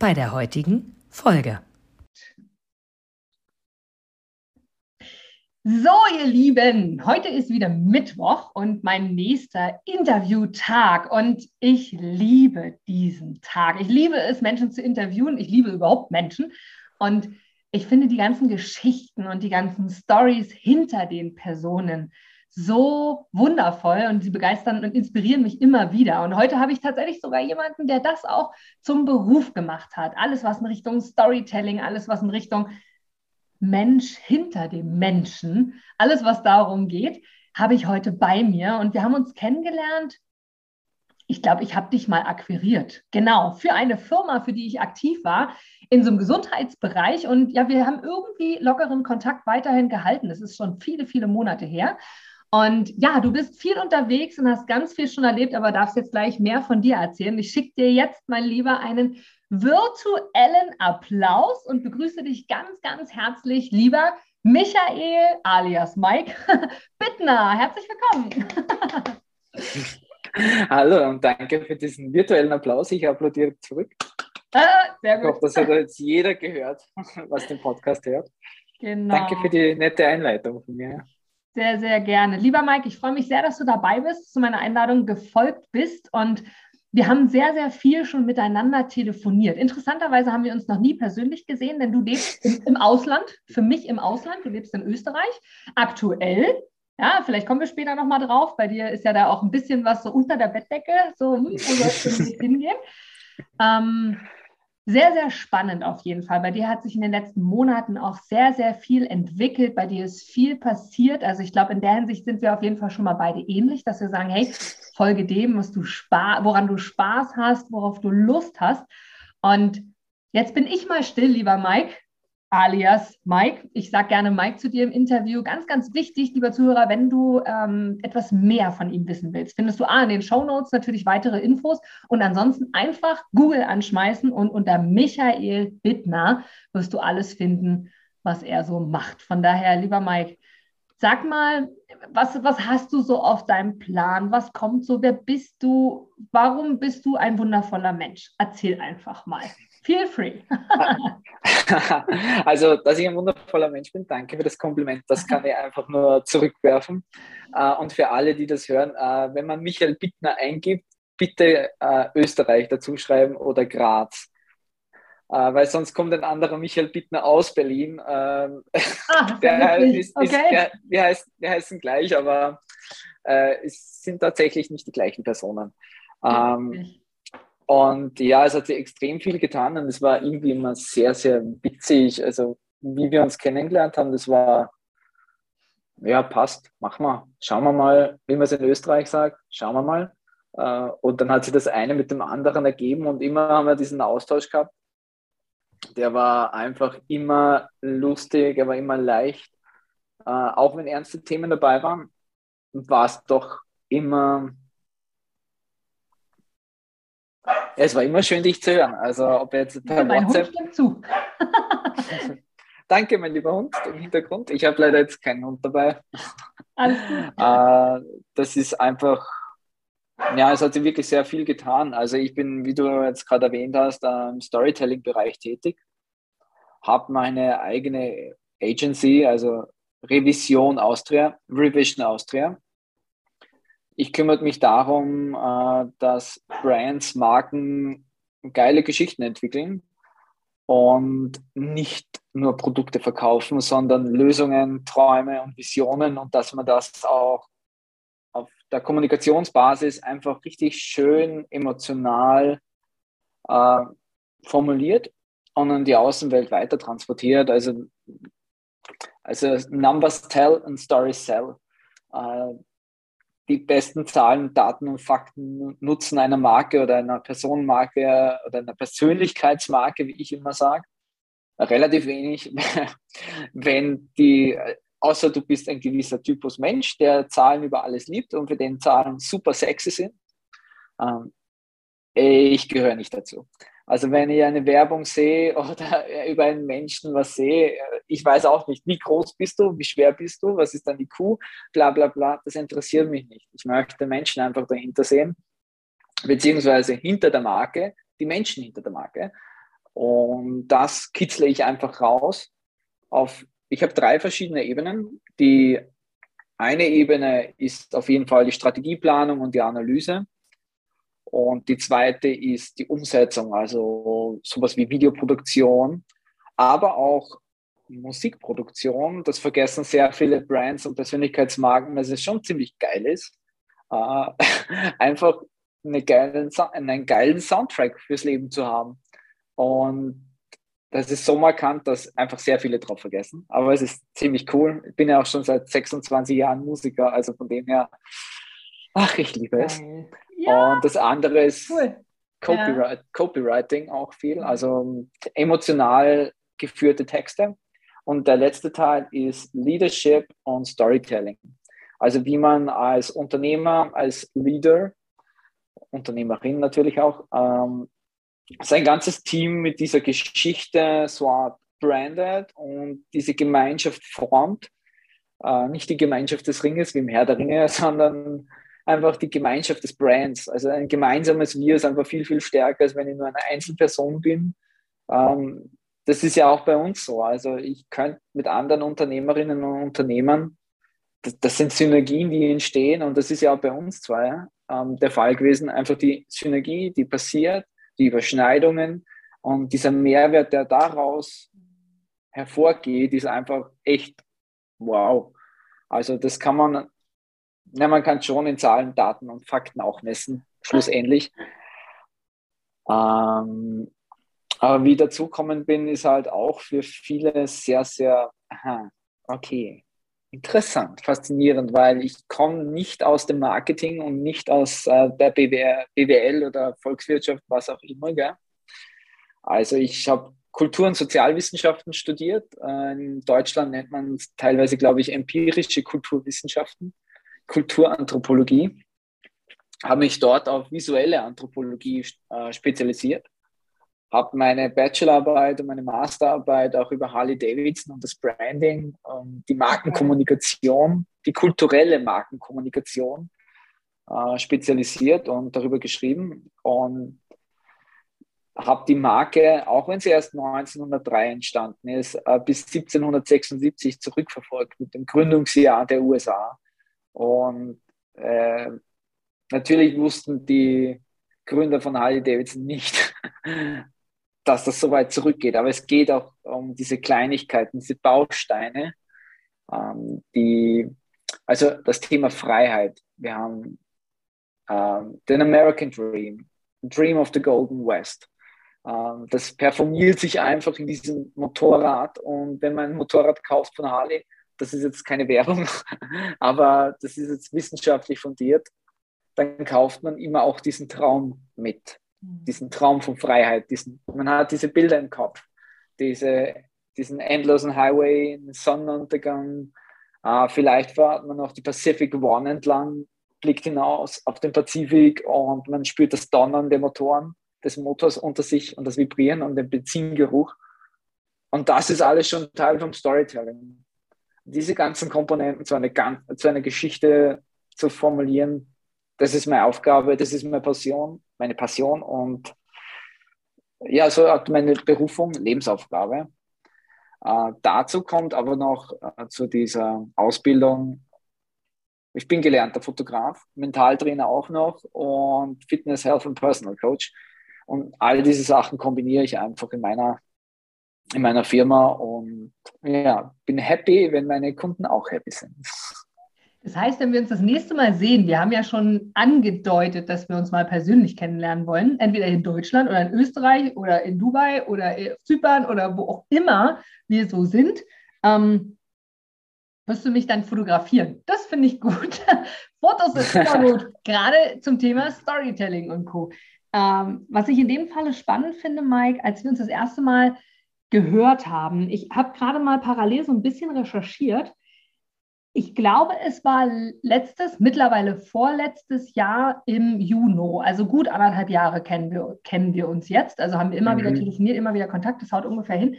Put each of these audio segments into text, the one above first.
bei der heutigen Folge. So, ihr Lieben, heute ist wieder Mittwoch und mein nächster Interviewtag. Und ich liebe diesen Tag. Ich liebe es, Menschen zu interviewen. Ich liebe überhaupt Menschen. Und ich finde die ganzen Geschichten und die ganzen Stories hinter den Personen so wundervoll und sie begeistern und inspirieren mich immer wieder. Und heute habe ich tatsächlich sogar jemanden, der das auch zum Beruf gemacht hat. Alles, was in Richtung Storytelling, alles, was in Richtung Mensch hinter dem Menschen, alles, was darum geht, habe ich heute bei mir. Und wir haben uns kennengelernt. Ich glaube, ich habe dich mal akquiriert. Genau, für eine Firma, für die ich aktiv war, in so einem Gesundheitsbereich. Und ja, wir haben irgendwie lockeren Kontakt weiterhin gehalten. Das ist schon viele, viele Monate her. Und ja, du bist viel unterwegs und hast ganz viel schon erlebt, aber darfst jetzt gleich mehr von dir erzählen. Ich schicke dir jetzt, mein Lieber, einen virtuellen Applaus und begrüße dich ganz, ganz herzlich, lieber Michael alias Mike Bittner. Herzlich willkommen. Hallo und danke für diesen virtuellen Applaus. Ich applaudiere zurück. Ah, sehr gut. Ich hoffe, das hat jetzt jeder gehört, was den Podcast hört. Genau. Danke für die nette Einleitung von mir. Sehr, sehr gerne. Lieber Mike, ich freue mich sehr, dass du dabei bist, zu meiner Einladung gefolgt bist und wir haben sehr, sehr viel schon miteinander telefoniert. Interessanterweise haben wir uns noch nie persönlich gesehen, denn du lebst im, im Ausland, für mich im Ausland, du lebst in Österreich, aktuell. Ja, vielleicht kommen wir später nochmal drauf. Bei dir ist ja da auch ein bisschen was so unter der Bettdecke, so, hm, wo soll es hingehen? Ähm, sehr, sehr spannend auf jeden Fall. Bei dir hat sich in den letzten Monaten auch sehr, sehr viel entwickelt. Bei dir ist viel passiert. Also ich glaube, in der Hinsicht sind wir auf jeden Fall schon mal beide ähnlich, dass wir sagen, hey, folge dem, was du woran du Spaß hast, worauf du Lust hast. Und jetzt bin ich mal still, lieber Mike, alias Mike. Ich sage gerne Mike zu dir im Interview. Ganz, ganz wichtig, lieber Zuhörer, wenn du ähm, etwas mehr von ihm wissen willst, findest du A, in den Show Notes natürlich weitere Infos und ansonsten einfach Google anschmeißen und unter Michael Bittner wirst du alles finden, was er so macht. Von daher, lieber Mike, sag mal, was, was hast du so auf deinem Plan? Was kommt so? Wer bist du? Warum bist du ein wundervoller Mensch? Erzähl einfach mal. Feel free. also, dass ich ein wundervoller Mensch bin, danke für das Kompliment. Das kann ich einfach nur zurückwerfen. Äh, und für alle, die das hören, äh, wenn man Michael Bittner eingibt, bitte äh, Österreich dazu schreiben oder Graz. weil sonst kommt ein anderer Michael Bittner aus Berlin. Ähm, ah, der ist, okay. ist, der, wir, heißen, wir heißen gleich, aber es sind tatsächlich nicht die gleichen Personen. Ähm, und ja, es hat sich extrem viel getan und es war irgendwie immer sehr, sehr witzig. Also, wie wir uns kennengelernt haben, das war, ja, passt, machen wir. Schauen wir mal, wie man es in Österreich sagt, schauen wir mal. Äh, und dann hat sich das eine mit dem anderen ergeben und immer haben wir diesen Austausch gehabt. Der war einfach immer lustig, er war immer leicht. Äh, auch wenn ernste Themen dabei waren, war es doch immer es war immer schön, dich zu hören. Also ob jetzt per mein WhatsApp. Hund zu. Danke, mein lieber Hund im Hintergrund. Ich habe leider jetzt keinen Hund dabei. Alles gut. Äh, das ist einfach, ja, es hat sich wirklich sehr viel getan. Also ich bin, wie du jetzt gerade erwähnt hast, im Storytelling-Bereich tätig, habe meine eigene Agency, also Revision Austria, Revision Austria ich kümmere mich darum, äh, dass Brands, Marken geile Geschichten entwickeln und nicht nur Produkte verkaufen, sondern Lösungen, Träume und Visionen und dass man das auch auf der Kommunikationsbasis einfach richtig schön emotional äh, formuliert und an die Außenwelt weiter transportiert. Also, also Numbers tell and Stories sell. Äh, die besten Zahlen, Daten und Fakten nutzen einer Marke oder einer Personenmarke oder einer Persönlichkeitsmarke, wie ich immer sage. relativ wenig, wenn die, außer du bist ein gewisser Typus Mensch, der Zahlen über alles liebt und für den Zahlen super sexy sind. Ähm, ich gehöre nicht dazu. Also wenn ich eine Werbung sehe oder über einen Menschen was sehe, ich weiß auch nicht, wie groß bist du, wie schwer bist du, was ist dann die Kuh, bla bla bla, das interessiert mich nicht. Ich möchte Menschen einfach dahinter sehen, beziehungsweise hinter der Marke, die Menschen hinter der Marke. Und das kitzle ich einfach raus auf, ich habe drei verschiedene Ebenen. Die eine Ebene ist auf jeden Fall die Strategieplanung und die Analyse. Und die zweite ist die Umsetzung, also sowas wie Videoproduktion, aber auch Musikproduktion. Das vergessen sehr viele Brands und Persönlichkeitsmarken, dass es schon ziemlich geil ist, äh, einfach eine geilen, einen geilen Soundtrack fürs Leben zu haben. Und das ist so markant, dass einfach sehr viele drauf vergessen. Aber es ist ziemlich cool. Ich bin ja auch schon seit 26 Jahren Musiker, also von dem her, ach, ich liebe es. Ja. Und das andere ist cool. Copyright, ja. Copywriting auch viel, mhm. also emotional geführte Texte. Und der letzte Teil ist Leadership und Storytelling. Also wie man als Unternehmer, als Leader, Unternehmerin natürlich auch, ähm, sein ganzes Team mit dieser Geschichte so brandet und diese Gemeinschaft formt. Äh, nicht die Gemeinschaft des Ringes wie im Herr der Ringe, sondern einfach die Gemeinschaft des Brands. Also ein gemeinsames Wir ist einfach viel, viel stärker, als wenn ich nur eine Einzelperson bin. Ähm, das ist ja auch bei uns so. Also ich könnte mit anderen Unternehmerinnen und Unternehmern, das, das, sind Synergien, die entstehen und das ist ja auch bei uns zwei ähm, der Fall gewesen. Einfach die Synergie, die passiert, die Überschneidungen und dieser Mehrwert, der daraus hervorgeht, ist einfach echt wow. Also das kann man ja, man kann schon in Zahlen, Daten und Fakten auch messen, schlussendlich. Ähm, aber wie dazukommen bin, ist halt auch für viele sehr, sehr, aha, okay, interessant, faszinierend, weil ich komme nicht aus dem Marketing und nicht aus äh, der BWL, BWL oder Volkswirtschaft, was auch immer. Gell? Also ich habe Kultur- und Sozialwissenschaften studiert. Äh, in Deutschland nennt man es teilweise, glaube ich, empirische Kulturwissenschaften. Kulturanthropologie, habe mich dort auf visuelle Anthropologie äh, spezialisiert, habe meine Bachelorarbeit und meine Masterarbeit auch über Harley Davidson und das Branding, ähm, die Markenkommunikation, die kulturelle Markenkommunikation äh, spezialisiert und darüber geschrieben und habe die Marke, auch wenn sie erst 1903 entstanden ist, äh, bis 1776 zurückverfolgt mit dem Gründungsjahr der USA und äh, natürlich wussten die Gründer von Harley Davidson nicht, dass das so weit zurückgeht. Aber es geht auch um diese Kleinigkeiten, diese Bausteine, ähm, die, also das Thema Freiheit. Wir haben ähm, den American Dream, Dream of the Golden West. Ähm, das performiert sich einfach in diesem Motorrad. Und wenn man ein Motorrad kauft von Harley, das ist jetzt keine Werbung, aber das ist jetzt wissenschaftlich fundiert, dann kauft man immer auch diesen Traum mit, mhm. diesen Traum von Freiheit. Diesen, man hat diese Bilder im Kopf, diese, diesen endlosen Highway, Sonnenuntergang. Äh, vielleicht fährt man noch die Pacific One entlang, blickt hinaus auf den Pazifik und man spürt das Donnern der Motoren, des Motors unter sich und das Vibrieren und den Benzingeruch. Und das ist alles schon Teil vom Storytelling diese ganzen Komponenten zu einer, zu einer Geschichte zu formulieren, das ist meine Aufgabe, das ist meine Passion, meine Passion und ja, so hat meine Berufung, Lebensaufgabe. Äh, dazu kommt aber noch äh, zu dieser Ausbildung, ich bin gelernter Fotograf, Mentaltrainer auch noch und Fitness, Health und Personal Coach. Und all diese Sachen kombiniere ich einfach in meiner in meiner Firma und ja, bin happy, wenn meine Kunden auch happy sind. Das heißt, wenn wir uns das nächste Mal sehen, wir haben ja schon angedeutet, dass wir uns mal persönlich kennenlernen wollen, entweder in Deutschland oder in Österreich oder in Dubai oder in Zypern oder wo auch immer wir so sind, ähm, wirst du mich dann fotografieren. Das finde ich gut. Fotos sind immer gut, gerade zum Thema Storytelling und Co. Ähm, was ich in dem Falle spannend finde, Mike, als wir uns das erste Mal gehört haben. Ich habe gerade mal parallel so ein bisschen recherchiert. Ich glaube, es war letztes, mittlerweile vorletztes Jahr im Juni. Also gut anderthalb Jahre kennen wir, kennen wir uns jetzt. Also haben wir immer mhm. wieder telefoniert, immer wieder Kontakt. Das haut ungefähr hin.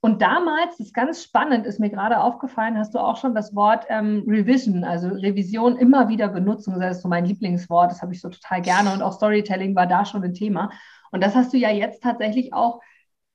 Und damals, das ist ganz spannend, ist mir gerade aufgefallen, hast du auch schon das Wort ähm, Revision, also Revision immer wieder benutzen. Das ist so mein Lieblingswort, das habe ich so total gerne. Und auch Storytelling war da schon ein Thema. Und das hast du ja jetzt tatsächlich auch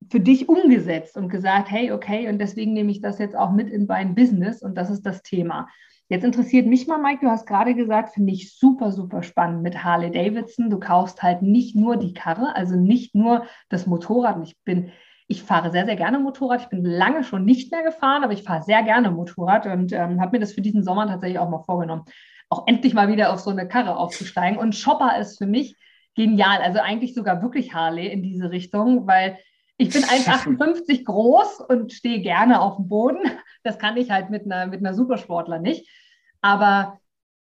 für dich umgesetzt und gesagt, hey, okay, und deswegen nehme ich das jetzt auch mit in mein Business und das ist das Thema. Jetzt interessiert mich mal, Mike, du hast gerade gesagt, finde ich super, super spannend mit Harley Davidson. Du kaufst halt nicht nur die Karre, also nicht nur das Motorrad. Ich bin, ich fahre sehr, sehr gerne Motorrad. Ich bin lange schon nicht mehr gefahren, aber ich fahre sehr gerne Motorrad und ähm, habe mir das für diesen Sommer tatsächlich auch mal vorgenommen, auch endlich mal wieder auf so eine Karre aufzusteigen. Und Shopper ist für mich genial, also eigentlich sogar wirklich Harley in diese Richtung, weil ich bin 1,58 groß und stehe gerne auf dem Boden. Das kann ich halt mit einer, mit einer Supersportler nicht. Aber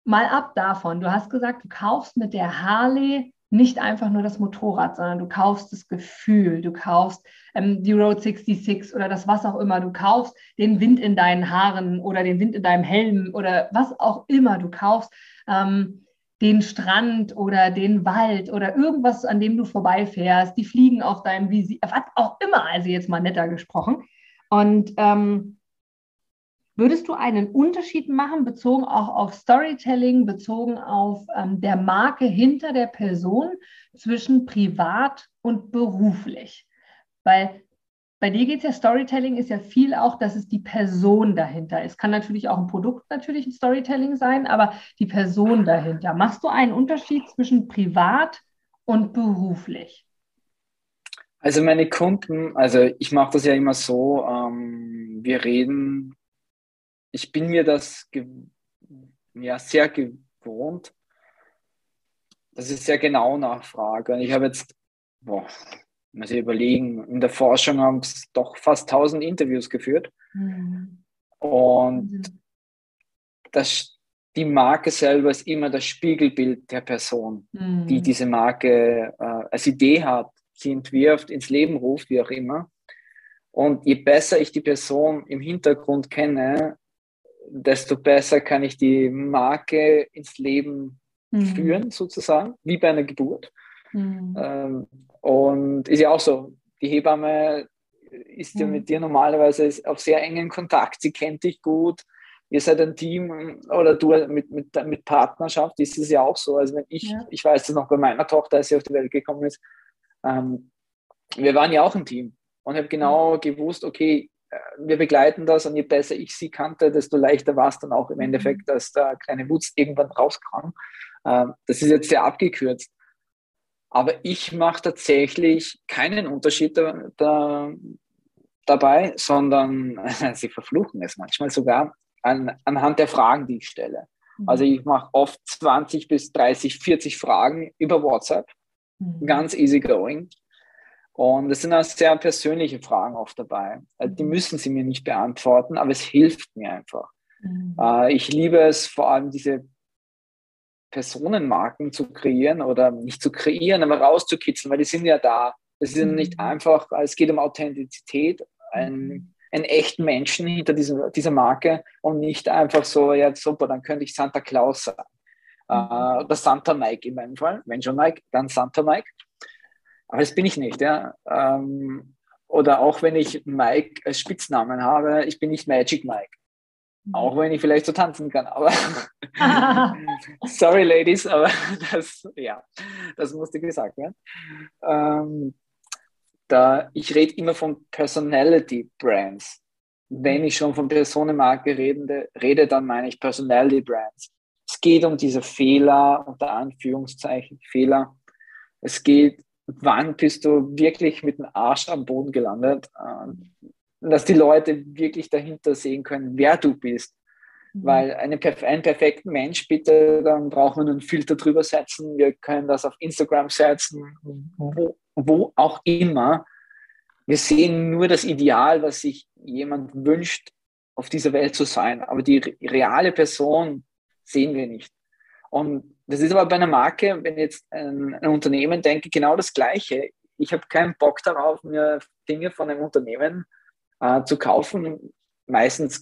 mal ab davon, du hast gesagt, du kaufst mit der Harley nicht einfach nur das Motorrad, sondern du kaufst das Gefühl, du kaufst ähm, die Road 66 oder das was auch immer, du kaufst den Wind in deinen Haaren oder den Wind in deinem Helm oder was auch immer du kaufst. Ähm, den Strand oder den Wald oder irgendwas, an dem du vorbeifährst, die fliegen auf deinem Visier, was auch immer, also jetzt mal netter gesprochen. Und ähm, würdest du einen Unterschied machen, bezogen auch auf Storytelling, bezogen auf ähm, der Marke hinter der Person zwischen privat und beruflich? Weil bei dir geht es ja, Storytelling ist ja viel auch, dass es die Person dahinter ist. Kann natürlich auch ein Produkt natürlich ein Storytelling sein, aber die Person dahinter. Machst du einen Unterschied zwischen privat und beruflich? Also meine Kunden, also ich mache das ja immer so, ähm, wir reden, ich bin mir das ja sehr gewohnt, dass ich sehr genau nachfrage. Und ich habe jetzt, boah, muss ich überlegen, in der Forschung haben es doch fast 1000 Interviews geführt. Mhm. Und mhm. das, die Marke selber ist immer das Spiegelbild der Person, mhm. die diese Marke äh, als Idee hat, sie entwirft, ins Leben ruft, wie auch immer. Und je besser ich die Person im Hintergrund kenne, desto besser kann ich die Marke ins Leben mhm. führen, sozusagen, wie bei einer Geburt. Mhm. Ähm, und ist ja auch so, die Hebamme ist ja mhm. mit dir normalerweise auf sehr engen Kontakt, sie kennt dich gut, ihr seid ein Team oder du mit, mit, mit Partnerschaft ist es ja auch so. Also wenn ich, ja. ich weiß das noch bei meiner Tochter, als sie auf die Welt gekommen ist, ähm, wir waren ja auch ein Team und habe genau mhm. gewusst, okay, äh, wir begleiten das und je besser ich sie kannte, desto leichter war es dann auch im mhm. Endeffekt, dass der kleine Wutz irgendwann rauskam. Ähm, das ist jetzt sehr abgekürzt. Aber ich mache tatsächlich keinen Unterschied da, da, dabei, sondern sie verfluchen es manchmal sogar an, anhand der Fragen, die ich stelle. Mhm. Also ich mache oft 20 bis 30, 40 Fragen über WhatsApp, mhm. ganz easy going. Und es sind auch sehr persönliche Fragen oft dabei. Also die mhm. müssen sie mir nicht beantworten, aber es hilft mir einfach. Mhm. Äh, ich liebe es vor allem, diese Personenmarken zu kreieren oder nicht zu kreieren, aber rauszukitzeln, weil die sind ja da. Es ist mhm. nicht einfach, es geht um Authentizität, ein, mhm. einen echten Menschen hinter dieser, dieser Marke und nicht einfach so, ja super, dann könnte ich Santa Claus sein. Mhm. Uh, oder Santa Mike in meinem Fall. Wenn schon Mike, dann Santa Mike. Aber das bin ich nicht, ja. Ähm, oder auch wenn ich Mike als Spitznamen habe, ich bin nicht Magic Mike. Auch wenn ich vielleicht so tanzen kann, aber sorry, Ladies, aber das, ja, das musste gesagt werden. Ähm, da, ich rede immer von Personality Brands. Wenn ich schon von Personenmarke rede, rede, dann meine ich Personality Brands. Es geht um diese Fehler, unter Anführungszeichen Fehler. Es geht, wann bist du wirklich mit dem Arsch am Boden gelandet? Ähm, dass die Leute wirklich dahinter sehen können, wer du bist. Mhm. Weil eine, einen perfekten Mensch, bitte, dann brauchen wir einen Filter drüber setzen. Wir können das auf Instagram setzen, wo, wo auch immer. Wir sehen nur das Ideal, was sich jemand wünscht, auf dieser Welt zu sein. Aber die reale Person sehen wir nicht. Und das ist aber bei einer Marke, wenn ich jetzt ein, ein Unternehmen denke, genau das Gleiche. Ich habe keinen Bock darauf, mir Dinge von einem Unternehmen äh, zu kaufen. Meistens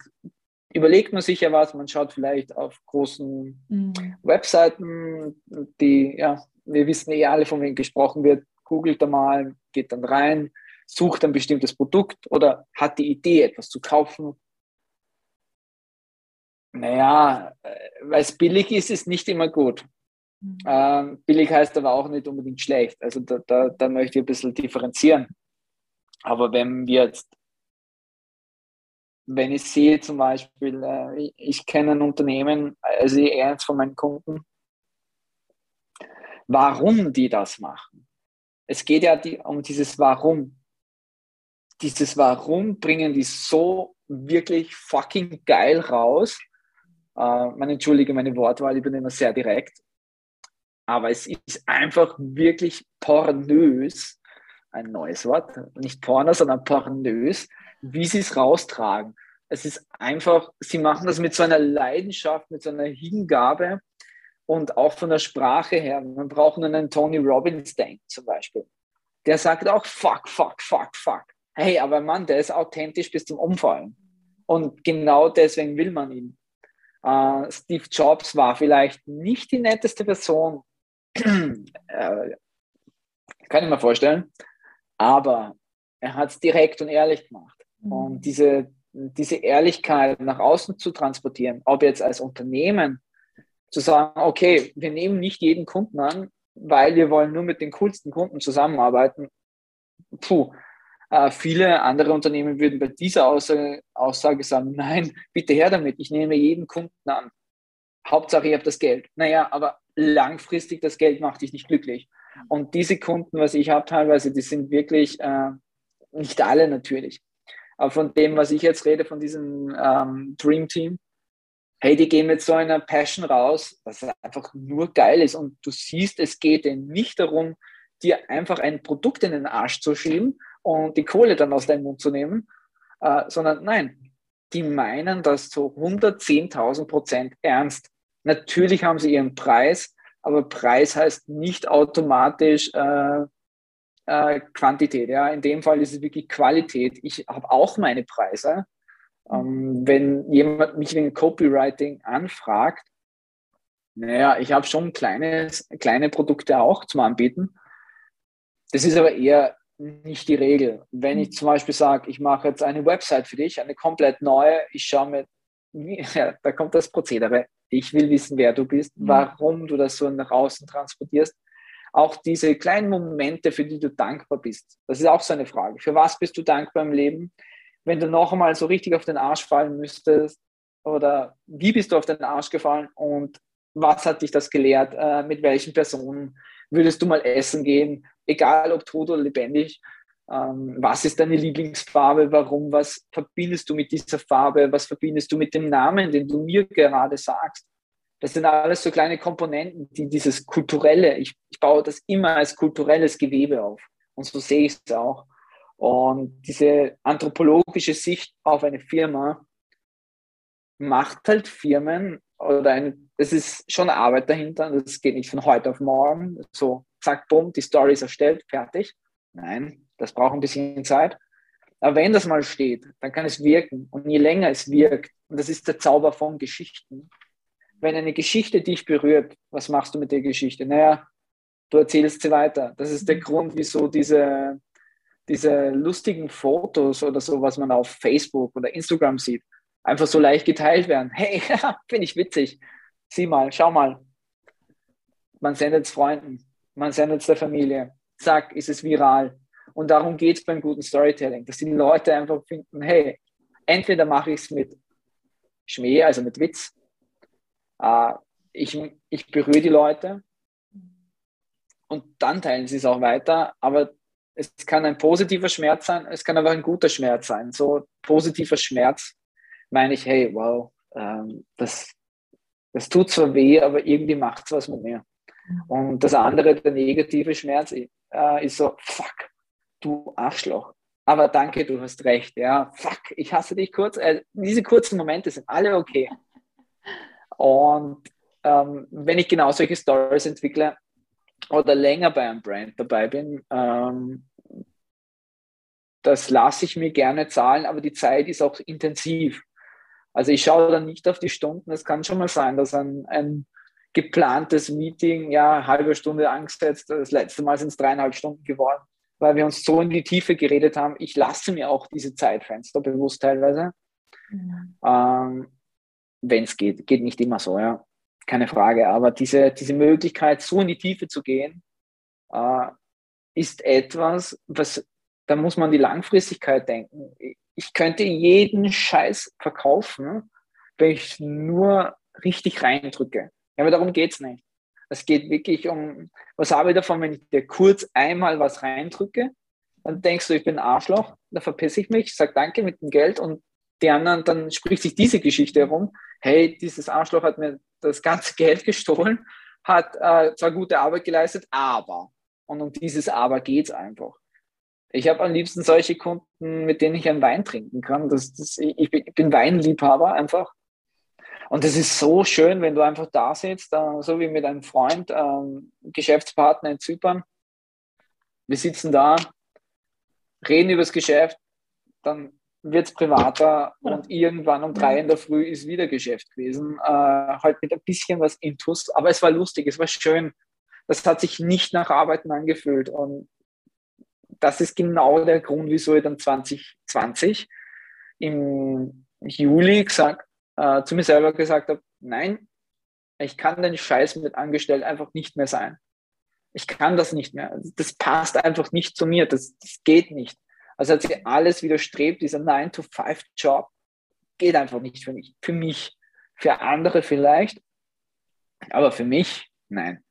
überlegt man sich ja was, man schaut vielleicht auf großen mhm. Webseiten, die, ja, wir wissen eh alle, von wem gesprochen wird, googelt da mal, geht dann rein, sucht ein bestimmtes Produkt oder hat die Idee, etwas zu kaufen. Naja, äh, weil es billig ist, ist nicht immer gut. Mhm. Ähm, billig heißt aber auch nicht unbedingt schlecht. Also da, da, da möchte ich ein bisschen differenzieren. Aber wenn wir jetzt wenn ich sehe zum Beispiel, äh, ich, kenne ein Unternehmen, also eins von meinen Kunden, warum die das machen. Es geht ja die, um dieses Warum. Dieses Warum bringen die so wirklich fucking geil raus. Äh, man entschuldige meine Wortwahl, ich bin immer sehr direkt. Aber es ist einfach wirklich pornös, ein neues Wort, nicht Porno, sondern pornös, wie sie es raustragen. Es ist einfach, sie machen das mit so einer Leidenschaft, mit so einer Hingabe und auch von der Sprache her. Man braucht nur einen Tony Robbins denken zum Beispiel. Der sagt auch fuck, fuck, fuck, fuck. Hey, aber Mann, der ist authentisch bis zum Umfallen. Und genau deswegen will man ihn. Uh, Steve Jobs war vielleicht nicht die netteste Person, äh, kann ich mir vorstellen, aber er hat es direkt und ehrlich gemacht. Und diese, diese Ehrlichkeit nach außen zu transportieren, ob jetzt als Unternehmen zu sagen, okay, wir nehmen nicht jeden Kunden an, weil wir wollen nur mit den coolsten Kunden zusammenarbeiten. Puh, äh, viele andere Unternehmen würden bei dieser Aussage, Aussage sagen, nein, bitte her damit, ich nehme jeden Kunden an. Hauptsache, ich habe das Geld. Naja, aber langfristig das Geld macht dich nicht glücklich. Und diese Kunden, was ich habe teilweise, die sind wirklich, äh, nicht alle natürlich, aber von dem, was ich jetzt rede, von diesem ähm, Dream Team, hey, die gehen mit so einer Passion raus, es einfach nur geil ist. Und du siehst, es geht denen nicht darum, dir einfach ein Produkt in den Arsch zu schieben und die Kohle dann aus deinem Mund zu nehmen, äh, sondern nein, die meinen das zu 110.000 Prozent ernst. Natürlich haben sie ihren Preis, aber Preis heißt nicht automatisch äh, äh, Quantität. Ja. In dem Fall ist es wirklich Qualität. Ich habe auch meine Preise. Ähm, wenn jemand mich wegen Copywriting anfragt, naja, ich habe schon kleines, kleine Produkte auch zum Anbieten. Das ist aber eher nicht die Regel. Wenn ich zum Beispiel sage, ich mache jetzt eine Website für dich, eine komplett neue, ich schaue mir, ja, da kommt das Prozedere. Ich will wissen, wer du bist, mhm. warum du das so nach außen transportierst auch diese kleinen Momente, für die du dankbar bist. Das ist auch so eine Frage. Für was bist du dankbar im Leben? Wenn du noch einmal so richtig auf den Arsch fallen müsstest, oder wie bist du auf den Arsch gefallen und was hat dich das gelehrt? Äh, mit welchen Personen würdest du mal essen gehen? Egal ob tot oder lebendig. Ähm, was ist deine Lieblingsfarbe? Warum? Was verbindest du mit dieser Farbe? Was verbindest du mit dem Namen, den du mir gerade sagst? Das sind alles so kleine Komponenten, die dieses kulturelle, ich, ich baue das immer als kulturelles Gewebe auf. Und so sehe ich es auch. Und diese anthropologische Sicht auf eine Firma macht halt Firmen oder eine, es ist schon Arbeit dahinter. Das geht nicht von heute auf morgen. So, zack, bumm, die Story ist erstellt, fertig. Nein, das braucht ein bisschen Zeit. Aber wenn das mal steht, dann kann es wirken. Und je länger es wirkt, und das ist der Zauber von Geschichten, wenn eine Geschichte dich berührt, was machst du mit der Geschichte? Naja, du erzählst sie weiter. Das ist der Grund, wieso diese, diese lustigen Fotos oder so, was man auf Facebook oder Instagram sieht, einfach so leicht geteilt werden. Hey, finde ich witzig. Sieh mal, schau mal. Man sendet es Freunden, man sendet es der Familie. Zack, ist es viral. Und darum geht es beim guten Storytelling, dass die Leute einfach finden, hey, entweder mache ich es mit Schmäh, also mit Witz, äh, ich, ich berühre die Leute und dann teilen sie es auch weiter, aber es kann ein positiver Schmerz sein, es kann aber ein guter Schmerz sein. So positiver Schmerz meine ich, hey, wow, ähm, das, das tut zwar weh, aber irgendwie macht es was mit mir. Und das andere, der negative Schmerz, äh, ist so, fuck, du Arschloch. Aber danke, du hast recht. Ja, fuck, ich hasse dich kurz. Äh, diese kurzen Momente sind alle okay. Und ähm, wenn ich genau solche Stories entwickle oder länger bei einem Brand dabei bin, ähm, das lasse ich mir gerne zahlen, aber die Zeit ist auch intensiv. Also ich schaue dann nicht auf die Stunden. Es kann schon mal sein, dass ein, ein geplantes Meeting, ja, halbe Stunde angesetzt, das letzte Mal sind es dreieinhalb Stunden geworden, weil wir uns so in die Tiefe geredet haben. Ich lasse mir auch diese Zeitfenster bewusst teilweise. Mhm. Ähm, Wenn es geht, geht nicht immer so, ja, keine Frage. Aber diese, diese Möglichkeit, so in die Tiefe zu gehen, äh, ist etwas, was, da muss man die Langfristigkeit denken ich könnte jeden Scheiß verkaufen, wenn ich nur richtig reindrücke. Aber darum geht es nicht. Es geht wirklich um, was habe ich davon, wenn ich dir kurz einmal was reindrücke, dann denkst du, ich bin ein Arschloch, dann verpiss ich mich, sag danke mit dem Geld und die anderen, dann spricht sich diese Geschichte herum, hey, dieses Arschloch hat mir das ganze Geld gestohlen, hat äh, zwar gute Arbeit geleistet, aber, und um dieses Aber geht es einfach. Ich habe am liebsten solche Kunden, mit denen ich einen Wein trinken kann. Das, das, ich, bin, ich bin Weinliebhaber einfach. Und es ist so schön, wenn du einfach da sitzt, äh, so wie mit einem Freund, ähm, Geschäftspartner in Zypern. Wir sitzen da, reden über das Geschäft, dann wird es privater und irgendwann um drei in der Früh ist wieder Geschäft gewesen. Äh, halt mit ein bisschen was Intus, aber es war lustig, es war schön. Das hat sich nicht nach Arbeiten angefühlt. Und das ist genau der Grund, wieso ich dann 2020 im Juli gesagt, äh, zu mir selber gesagt habe, nein, ich kann den Scheiß mit angestellt einfach nicht mehr sein. Ich kann das nicht mehr. Das passt einfach nicht zu mir. Das, das geht nicht. Also hat sich alles widerstrebt, dieser 9-to-5-Job geht einfach nicht für mich. Für mich, für andere vielleicht, aber für mich, nein.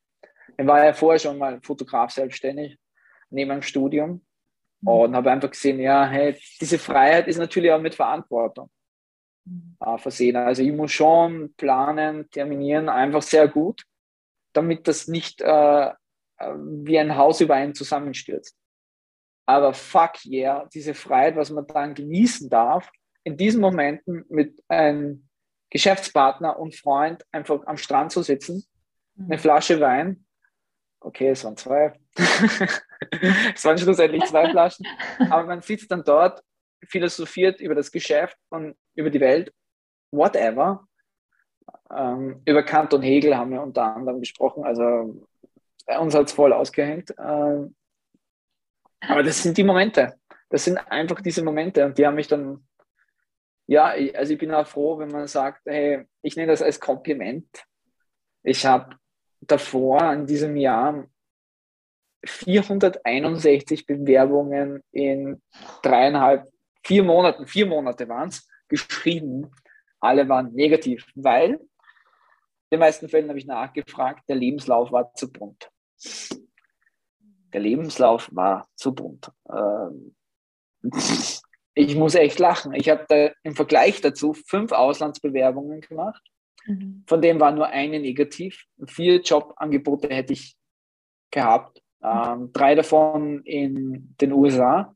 Ich war ja vorher schon mal Fotograf selbstständig neben dem Studium mhm. und habe einfach gesehen, ja, hey, diese Freiheit ist natürlich auch mit Verantwortung äh, versehen. Also ich muss schon planen, terminieren, einfach sehr gut, damit das nicht äh, äh, wie ein Haus über einen zusammenstürzt. Aber fuck yeah, diese Freiheit, was man dann genießen darf, in diesen Momenten mit einem Geschäftspartner und Freund einfach am Strand zu sitzen, mhm. eine Flasche Wein okay, es waren zwei. es waren schlussendlich zwei Flaschen. Aber man sitzt dann dort, philosophiert über das Geschäft und über die Welt, whatever. Ähm, über Kant und Hegel haben wir unter anderem gesprochen. Also uns hat es voll ausgehängt. Ähm, aber das sind die Momente. Das sind einfach diese Momente und die haben mich dann, ja, also ich bin auch froh, wenn man sagt, hey, ich nenne das als Kompliment. Ich habe davor in diesem Jahr 461 Bewerbungen in dreieinhalb, vier Monaten, vier Monate waren es, geschrieben. Alle waren negativ, weil in den meisten Fällen habe ich nachgefragt, der Lebenslauf war zu bunt. Der Lebenslauf war zu bunt. Ähm, ich muss echt lachen. Ich habe da im Vergleich dazu fünf Auslandsbewerbungen gemacht Mhm. Von dem war nur eine negativ. Vier Jobangebote hätte ich gehabt. Ähm, drei davon in den USA.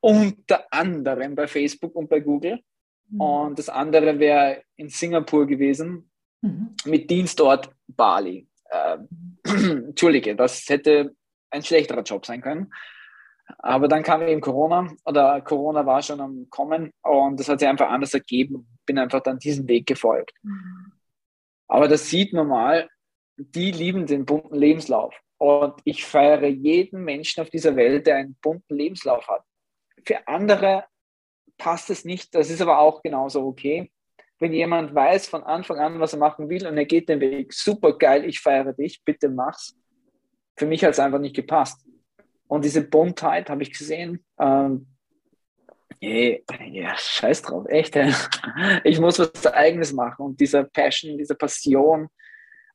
Unter anderem bei Facebook und bei Google. Mhm. Und das andere wäre in Singapur gewesen, mhm. mit Dienstort Bali. Äh, Entschuldige, das hätte ein schlechterer Job sein können. Aber dann kam eben Corona oder Corona war schon am Kommen und das hat sich einfach anders ergeben. Bin einfach dann diesen Weg gefolgt. Mhm. Aber das sieht man mal, die lieben den bunten Lebenslauf. Und ich feiere jeden Menschen auf dieser Welt, der einen bunten Lebenslauf hat. Für andere passt es nicht, das ist aber auch genauso okay. Wenn jemand weiß von Anfang an, was er machen will und er geht den Weg, super geil, ich feiere dich, bitte mach's. Für mich hat es einfach nicht gepasst. Und diese Buntheit habe ich gesehen. Ähm, yeah, ja, scheiß drauf, echt. Ich muss was Eigenes machen. Und dieser Passion, diese Passion,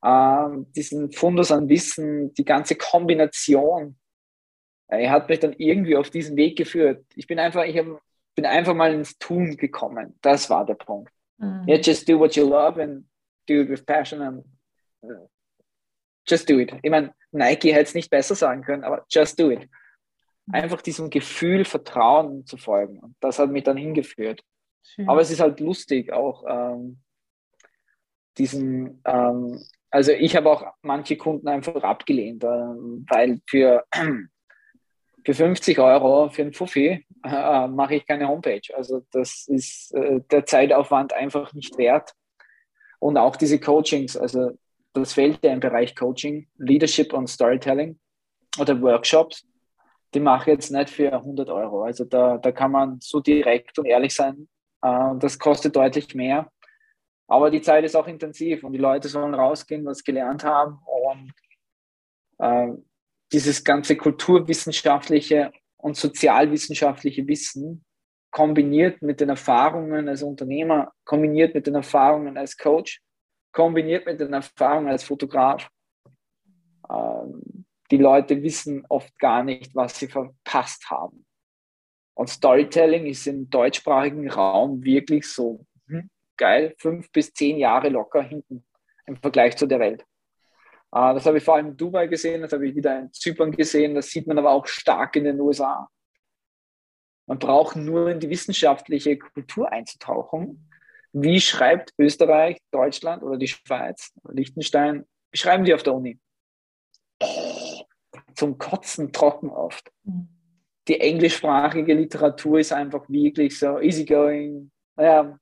ähm, diesen Fundus an Wissen, die ganze Kombination, äh, er hat mich dann irgendwie auf diesen Weg geführt. Ich bin einfach, ich hab, bin einfach mal ins Tun gekommen. Das war der Punkt. Mhm. Yeah, just do what you love and do it with passion and uh, just do it. Ich meine, Nike hätte es nicht besser sagen können, aber just do it. Einfach diesem Gefühl Vertrauen zu folgen. Und das hat mich dann hingeführt. Schön. Aber es ist halt lustig auch, ähm, diesen, ähm, also ich habe auch manche Kunden einfach abgelehnt, äh, weil für für 50 Euro für einen Fuffi äh, mache ich keine Homepage. Also das ist äh, der Zeitaufwand einfach nicht wert. Und auch diese Coachings, also das fällt ja im Bereich Coaching, Leadership und Storytelling oder Workshops, die mache ich jetzt nicht für 100 Euro. Also da, da kann man so direkt und ehrlich sein. Äh, das kostet deutlich mehr. Aber die Zeit ist auch intensiv und die Leute sollen rausgehen, was gelernt haben und äh, dieses ganze kulturwissenschaftliche und sozialwissenschaftliche Wissen kombiniert mit den Erfahrungen als Unternehmer, kombiniert mit den Erfahrungen als Coach, kombiniert mit den Erfahrungen als Fotograf. Ähm, die Leute wissen oft gar nicht, was sie verpasst haben. Und Storytelling ist im deutschsprachigen Raum wirklich so hm, geil, fünf bis zehn Jahre locker hinten im Vergleich zu der Welt. Äh, das habe ich vor allem in Dubai gesehen, das habe ich wieder in Zypern gesehen, das sieht man aber auch stark in den USA. Man braucht nur in die wissenschaftliche Kultur einzutauchen. Wie schreibt Österreich, Deutschland oder die Schweiz, Liechtenstein, wie schreiben die auf der Uni? Zum Kotzen trocken oft. Die englischsprachige Literatur ist einfach wirklich so easygoing. Ja,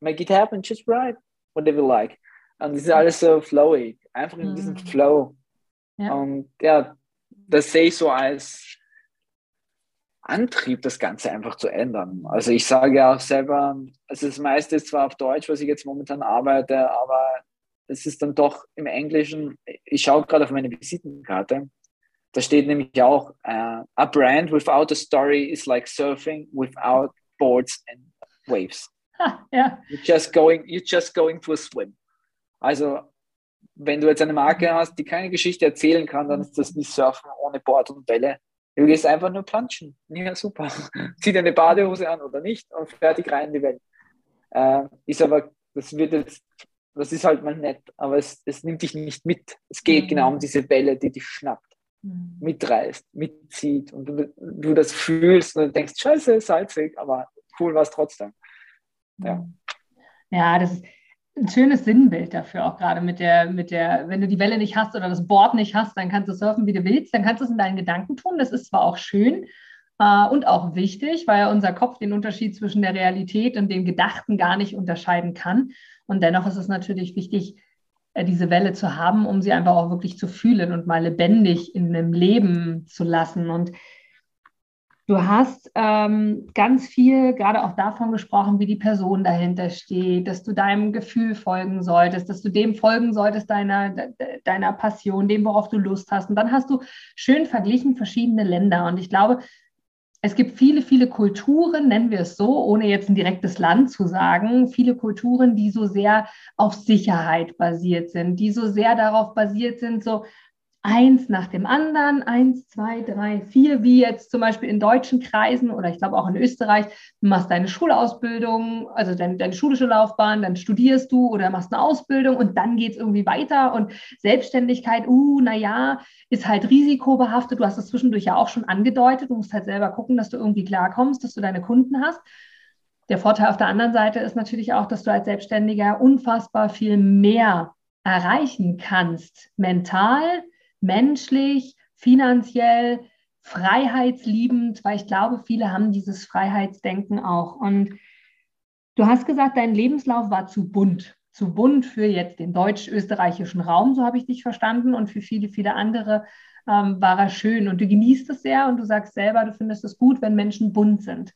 make it happen, just write whatever you like. Und es ist alles so flowy, einfach in diesem mhm. Flow. Ja. Und ja, das sehe ich so als Antrieb, das Ganze einfach zu ändern. Also ich sage ja auch selber, also das meiste ist zwar auf Deutsch, was ich jetzt momentan arbeite, aber es ist dann doch im Englischen, ich schaue gerade auf meine Visitenkarte, da steht nämlich auch, uh, a brand without a story is like surfing without boards and waves. Ha, ja. You're just going, you're just going to a swim. Also wenn du jetzt eine Marke hast, die keine Geschichte erzählen kann, dann ist das wie Surfen ohne Board und Bälle. Du gehst einfach nur planschen. Ja, super. Zieh dir eine Badehose an oder nicht und fertig rein in die Welt. Äh, ist aber, das wird jetzt, das ist halt mal nett, aber es, es nimmt dich nicht mit. Es geht mhm. genau um diese Bälle, die dich schnappt, mhm. mitreißt, mitzieht und du, du das fühlst und denkst, scheiße, salzig, aber cool war es trotzdem. Ja. Ja, das ist, ein schönes Sinnbild dafür auch gerade mit der, mit der, wenn du die Welle nicht hast oder das Board nicht hast, dann kannst du surfen, wie du willst, dann kannst du es in deinen Gedanken tun. Das ist zwar auch schön äh, und auch wichtig, weil unser Kopf den Unterschied zwischen der Realität und dem Gedachten gar nicht unterscheiden kann. Und dennoch ist es natürlich wichtig, äh, diese Welle zu haben, um sie einfach auch wirklich zu fühlen und mal lebendig in einem Leben zu lassen. Und Du hast ähm, ganz viel gerade auch davon gesprochen, wie die Person dahinter steht, dass du deinem Gefühl folgen solltest, dass du dem folgen solltest, deiner, deiner Passion, dem, worauf du Lust hast. Und dann hast du schön verglichen verschiedene Länder. Und ich glaube, es gibt viele, viele Kulturen, nennen wir es so, ohne jetzt ein direktes Land zu sagen, viele Kulturen, die so sehr auf Sicherheit basiert sind, die so sehr darauf basiert sind, so eins nach dem anderen, eins, zwei, drei, vier, wie jetzt zum Beispiel in deutschen Kreisen oder ich glaube auch in Österreich, du machst deine Schulausbildung, also deine, deine schulische Laufbahn, dann studierst du oder machst eine Ausbildung und dann geht es irgendwie weiter. Und Selbstständigkeit, uh, naja, ist halt risikobehaftet, du hast es zwischendurch ja auch schon angedeutet, du musst halt selber gucken, dass du irgendwie klarkommst, dass du deine Kunden hast. Der Vorteil auf der anderen Seite ist natürlich auch, dass du als Selbstständiger unfassbar viel mehr erreichen kannst, mental, menschlich, finanziell, freiheitsliebend, weil ich glaube, viele haben dieses Freiheitsdenken auch. Und du hast gesagt, dein Lebenslauf war zu bunt. Zu bunt für jetzt den deutsch-österreichischen Raum, so habe ich dich verstanden, und für viele, viele andere ähm, war er schön. Und du genießt es sehr und du sagst selber, du findest es gut, wenn Menschen bunt sind.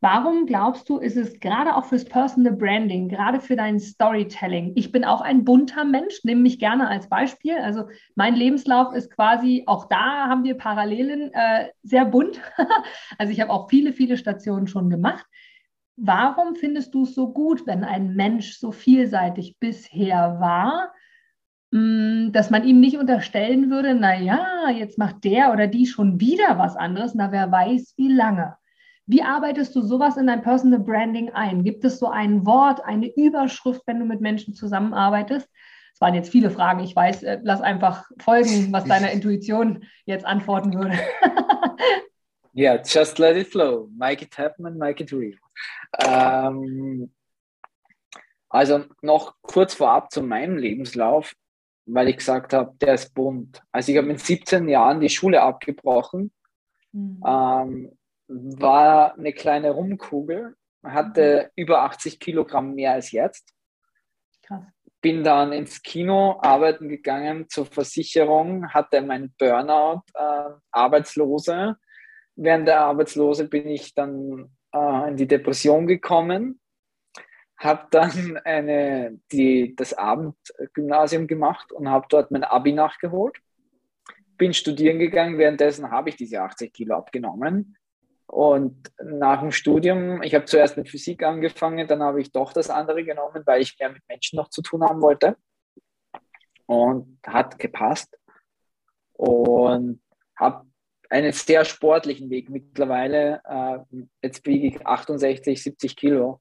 Warum glaubst du, ist es gerade auch fürs Personal Branding, gerade für dein Storytelling? Ich bin auch ein bunter Mensch, nehme mich gerne als Beispiel. Also mein Lebenslauf ist quasi, auch da haben wir Parallelen, äh, sehr bunt. also ich habe auch viele, viele Stationen schon gemacht. Warum findest du es so gut, wenn ein Mensch so vielseitig bisher war, hm, dass man ihm nicht unterstellen würde, naja, jetzt macht der oder die schon wieder was anderes, na wer weiß wie lange. Wie arbeitest du sowas in dein Personal Branding ein? Gibt es so ein Wort, eine Überschrift, wenn du mit Menschen zusammenarbeitest? Es waren jetzt viele Fragen. Ich weiß, äh, lass einfach folgen, was deiner Intuition jetzt antworten würde. Ja, yeah, just let it flow. Make it happen and make it real. Ähm, also noch kurz vorab zu meinem Lebenslauf, weil ich gesagt habe, der ist bunt. Also ich habe mit 17 Jahren die Schule abgebrochen mhm. ähm, war eine kleine Rumkugel, hatte mhm. über 80 Kilogramm mehr als jetzt. Krass. Bin dann ins Kino arbeiten gegangen zur Versicherung, hatte meinen Burnout, äh, Arbeitslose. Während der Arbeitslose bin ich dann äh, in die Depression gekommen, habe dann eine, die, das Abendgymnasium gemacht und habe dort mein Abi nachgeholt. Bin studieren gegangen, währenddessen habe ich diese 80 Kilo abgenommen. Und nach dem Studium, ich habe zuerst mit Physik angefangen, dann habe ich doch das andere genommen, weil ich mehr mit Menschen noch zu tun haben wollte. Und hat gepasst. Und habe einen sehr sportlichen Weg mittlerweile. Äh, jetzt wiege ich 68, 70 Kilo.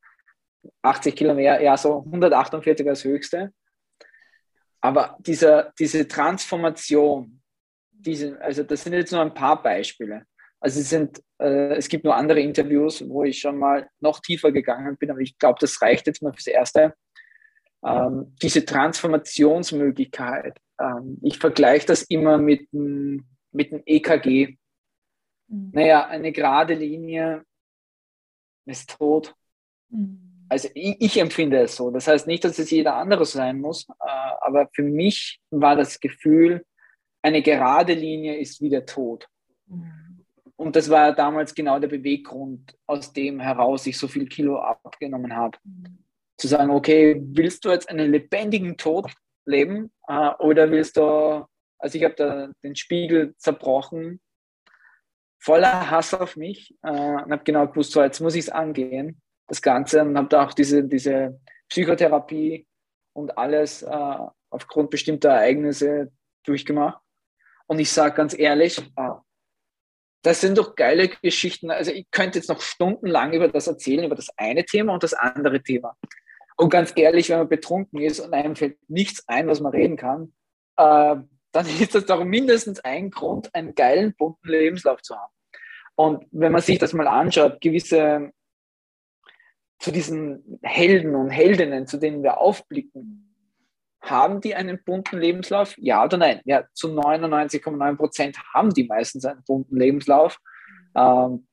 80 Kilo mehr, ja, so 148 als höchste. Aber dieser, diese Transformation, diese, also das sind jetzt nur ein paar Beispiele. Also es, sind, äh, es gibt nur andere Interviews, wo ich schon mal noch tiefer gegangen bin, aber ich glaube, das reicht jetzt mal fürs Erste. Ähm, diese Transformationsmöglichkeit, ähm, ich vergleiche das immer mit, mit dem EKG. Mhm. Naja, eine gerade Linie ist tot. Mhm. Also ich, ich, empfinde es so. Das heißt nicht, dass es jeder andere sein muss, äh, aber für mich war das Gefühl, eine gerade Linie ist wieder tot. Mhm. Und das war damals genau der Beweggrund, aus dem heraus ich so viel Kilo abgenommen habe. Zu sagen, okay, willst du jetzt einen lebendigen Tod leben äh, oder willst du, also ich habe da den Spiegel zerbrochen, voller Hass auf mich äh, und habe genau gewusst, so jetzt muss ich es angehen das Ganze und habe da auch diese, diese Psychotherapie und alles äh, aufgrund bestimmter Ereignisse durchgemacht. Und ich sage ganz ehrlich, äh, das sind doch geile Geschichten. Also ich könnte jetzt noch stundenlang über das erzählen, über das eine Thema und das andere Thema. Und ganz ehrlich, wenn man betrunken ist und einem fällt nichts ein, was man reden kann, äh, dann ist das doch mindestens ein Grund, einen geilen, bunten Lebenslauf zu haben. Und wenn man sich das mal anschaut, gewisse zu diesen Helden und Heldinnen, zu denen wir aufblicken, haben die einen bunten Lebenslauf? Ja oder nein? Ja, zu 99,9 Prozent haben die meistens einen bunten Lebenslauf. Ähm,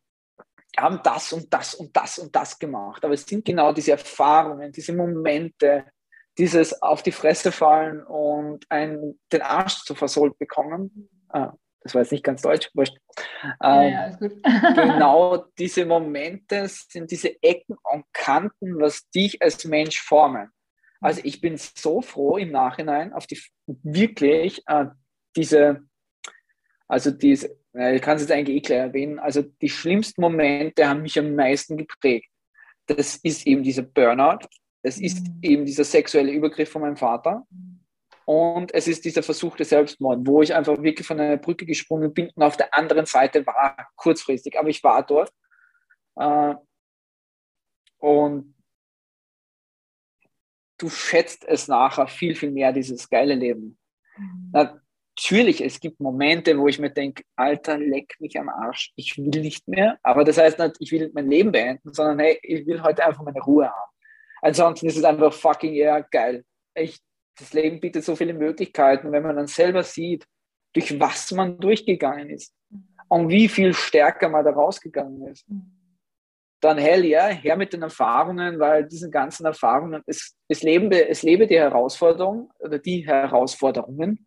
haben das und das und das und das gemacht. Aber es sind genau diese Erfahrungen, diese Momente, dieses auf die Fresse fallen und einen, den Arsch zu versohlt bekommen. Äh, das war jetzt nicht ganz deutsch, wurscht. Ähm, ja, genau diese Momente sind diese Ecken und Kanten, was dich als Mensch formen. Also ich bin so froh im Nachhinein auf die wirklich äh, diese, also diese, ich kann es jetzt eigentlich eh klar erwähnen, also die schlimmsten Momente haben mich am meisten geprägt. Das ist eben dieser Burnout, das ist mhm. eben dieser sexuelle Übergriff von meinem Vater. Und es ist dieser Versuch des Selbstmord, wo ich einfach wirklich von einer Brücke gesprungen bin und auf der anderen Seite war, kurzfristig, aber ich war dort. Äh, und du schätzt es nachher viel, viel mehr, dieses geile Leben. Mhm. Natürlich, es gibt Momente, wo ich mir denke, Alter, leck mich am Arsch, ich will nicht mehr. Aber das heißt nicht, ich will mein Leben beenden, sondern hey, ich will heute einfach meine Ruhe haben. Ansonsten ist es einfach fucking yeah, geil. Ich das Leben bietet so viele Möglichkeiten, wenn man dann selber sieht, durch was man durchgegangen ist und wie viel stärker man da rausgegangen ist. Dann hell ja, her mit den Erfahrungen, weil diesen ganzen Erfahrungen, es, es, leben, es lebe die Herausforderung oder die Herausforderungen,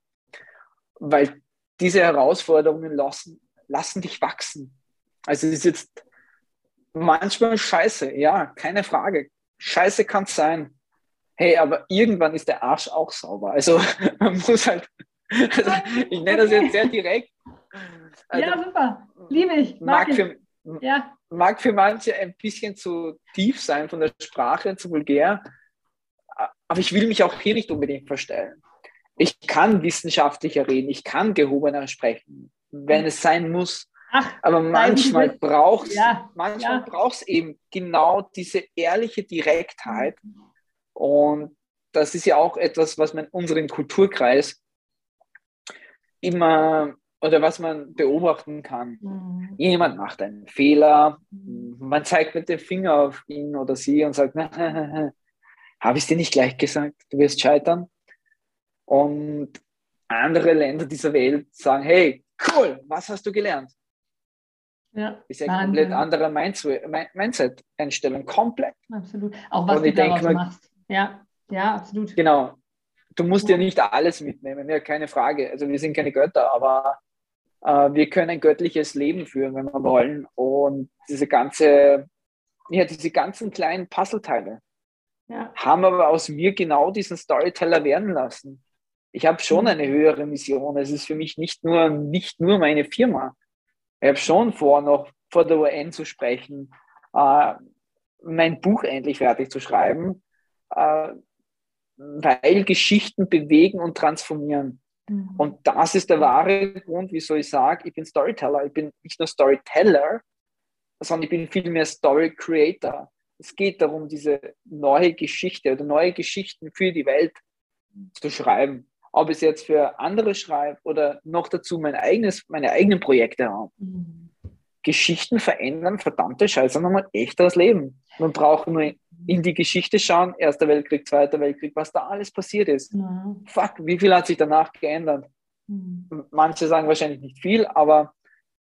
weil diese Herausforderungen lassen, lassen dich wachsen. Also es ist jetzt manchmal scheiße, ja, keine Frage. Scheiße kann es sein hey, aber irgendwann ist der Arsch auch sauber. Also man muss halt, also ich nenne das jetzt sehr direkt. Also, ja, super. Liebe ich. Mag, mag für, ja. Mag für manche ein bisschen zu tief sein von der Sprache, zu vulgär. Aber ich will mich auch hier nicht unbedingt verstellen. Ich kann wissenschaftlicher reden, ich kann gehobener sprechen, wenn es sein muss. Ach, aber manchmal braucht es ja, manchmal ja. eben genau diese ehrliche Direktheit. Und das ist ja auch etwas, was man in unserem Kulturkreis immer oder was man beobachten kann. Mhm. Jemand macht einen Fehler, mhm. man zeigt mit dem Finger auf ihn oder sie und sagt, habe ich es dir nicht gleich gesagt, du wirst scheitern. Und andere Länder dieser Welt sagen, hey, cool, was hast du gelernt? Ja, ist eine komplett andere Mindset-Einstellung. Komplett. Absolut. Auch was Und du daraus mal, machst. Ja, ja, absolut. Genau. Du musst ja nicht alles mitnehmen, ja, keine Frage. Also wir sind keine Götter, aber wir können ein göttliches Leben führen, wenn wir wollen. Und diese ganze, ja, diese ganzen kleinen Puzzleteile ja. haben aber aus mir genau diesen Storyteller werden lassen. Ich habe schon mhm. eine höhere Mission. Es ist für mich nicht nur, nicht nur meine Firma. Ich habe schon vor, noch vor der UN zu sprechen, äh, mein Buch endlich fertig zu schreiben, äh, weil Geschichten bewegen und transformieren. Mhm. Und das ist der wahre Grund, wieso ich sage, ich bin Storyteller. Ich bin nicht nur Storyteller, sondern ich bin vielmehr Story Creator. Es geht darum, diese neue Geschichte oder neue Geschichten für die Welt zu schreiben. Ob ich es jetzt für andere schreibe oder noch dazu mein eigenes, meine eigenen Projekte habe. Mhm. Geschichten verändern verdammte Scheiße nochmal echt das Leben. Man braucht nur in die Geschichte schauen, Erster Weltkrieg, Zweiter Weltkrieg, was da alles passiert ist. Ja. Fuck, wie viel hat sich danach geändert? Mhm. Manche sagen wahrscheinlich nicht viel, aber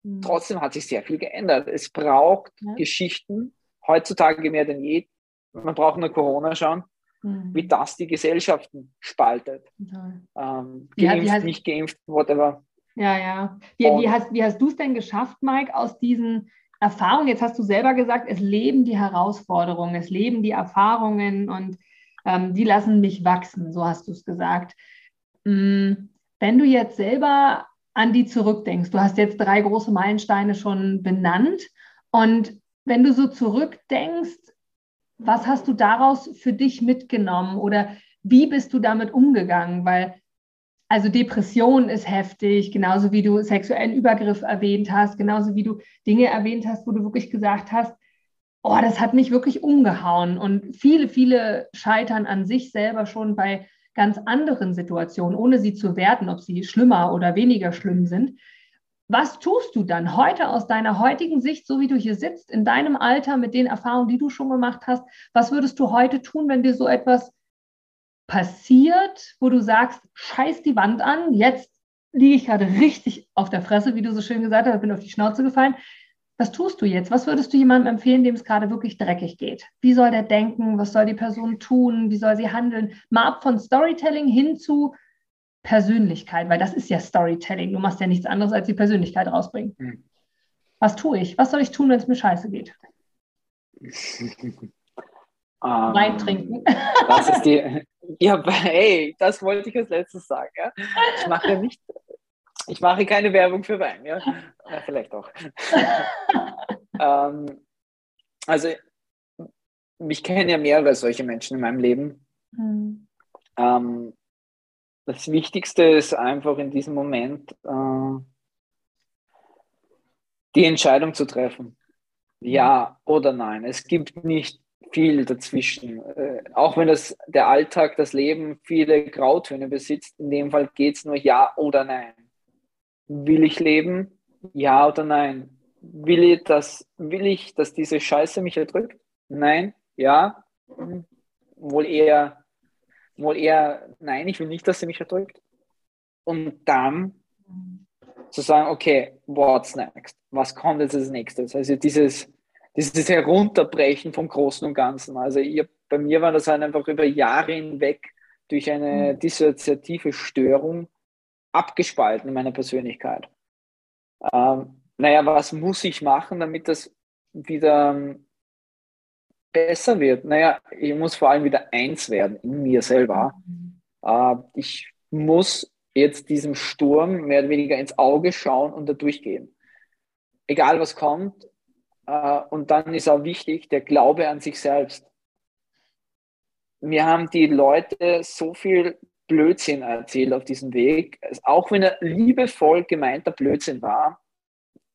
mhm. trotzdem hat sich sehr viel geändert. Es braucht ja. Geschichten, heutzutage mehr denn je. Man braucht nur Corona schauen, mhm. wie das die Gesellschaften spaltet. Ähm, geimpft, ja, nicht geimpft, whatever. Ja, ja. Wie, wie hast, wie hast du es denn geschafft, Mike, aus diesen Erfahrungen, jetzt hast du selber gesagt, es leben die Herausforderungen, es leben die Erfahrungen und ähm, die lassen mich wachsen, so hast du es gesagt. Mhm. Wenn du jetzt selber an die zurückdenkst, du hast jetzt drei große Meilensteine schon benannt und wenn du so zurückdenkst, was hast du daraus für dich mitgenommen oder wie bist du damit umgegangen? Weil also Depression ist heftig, genauso wie du sexuellen Übergriff erwähnt hast, genauso wie du Dinge erwähnt hast, wo du wirklich gesagt hast, oh, das hat mich wirklich umgehauen. Und viele, viele scheitern an sich selber schon bei ganz anderen Situationen, ohne sie zu werten, ob sie schlimmer oder weniger schlimm sind. Was tust du dann heute aus deiner heutigen Sicht, so wie du hier sitzt, in deinem Alter, mit den Erfahrungen, die du schon gemacht hast? Was würdest du heute tun, wenn dir so etwas passiert, wo du sagst, scheiß die Wand an, jetzt liege ich gerade richtig auf der Fresse, wie du so schön gesagt hast, bin auf die Schnauze gefallen. Was tust du jetzt? Was würdest du jemandem empfehlen, dem es gerade wirklich dreckig geht? Wie soll der denken? Was soll die Person tun? Wie soll sie handeln? Mal ab von Storytelling hin zu Persönlichkeit, weil das ist ja Storytelling. Du machst ja nichts anderes als die Persönlichkeit rausbringen. Hm. Was tue ich? Was soll ich tun, wenn es mir scheiße geht? Wein trinken. Das ist die, ja, hey, das wollte ich als letztes sagen. Ja? Ich mache nicht, ich mache keine Werbung für Wein, ja. ja vielleicht auch. ähm, also, mich kennen ja mehrere solche Menschen in meinem Leben. Mhm. Ähm, das Wichtigste ist einfach in diesem Moment äh, die Entscheidung zu treffen. Ja oder nein. Es gibt nicht viel dazwischen. Äh, auch wenn das, der Alltag, das Leben viele Grautöne besitzt, in dem Fall geht es nur ja oder nein. Will ich leben? Ja oder nein? Will ich, dass, will ich, dass diese Scheiße mich erdrückt? Nein? Ja? Wohl eher, wohl eher nein, ich will nicht, dass sie mich erdrückt. Und dann zu sagen, okay, what's next? Was kommt jetzt als nächstes? Also dieses, dieses Herunterbrechen vom Großen und Ganzen. Also ich, bei mir war das halt einfach über Jahre hinweg durch eine mhm. dissoziative Störung abgespalten in meiner Persönlichkeit. Ähm, naja, was muss ich machen, damit das wieder ähm, besser wird? Naja, ich muss vor allem wieder eins werden in mir selber. Äh, ich muss jetzt diesem Sturm mehr oder weniger ins Auge schauen und da durchgehen. Egal was kommt, und dann ist auch wichtig der Glaube an sich selbst. Mir haben die Leute so viel Blödsinn erzählt auf diesem Weg, auch wenn er liebevoll gemeinter Blödsinn war.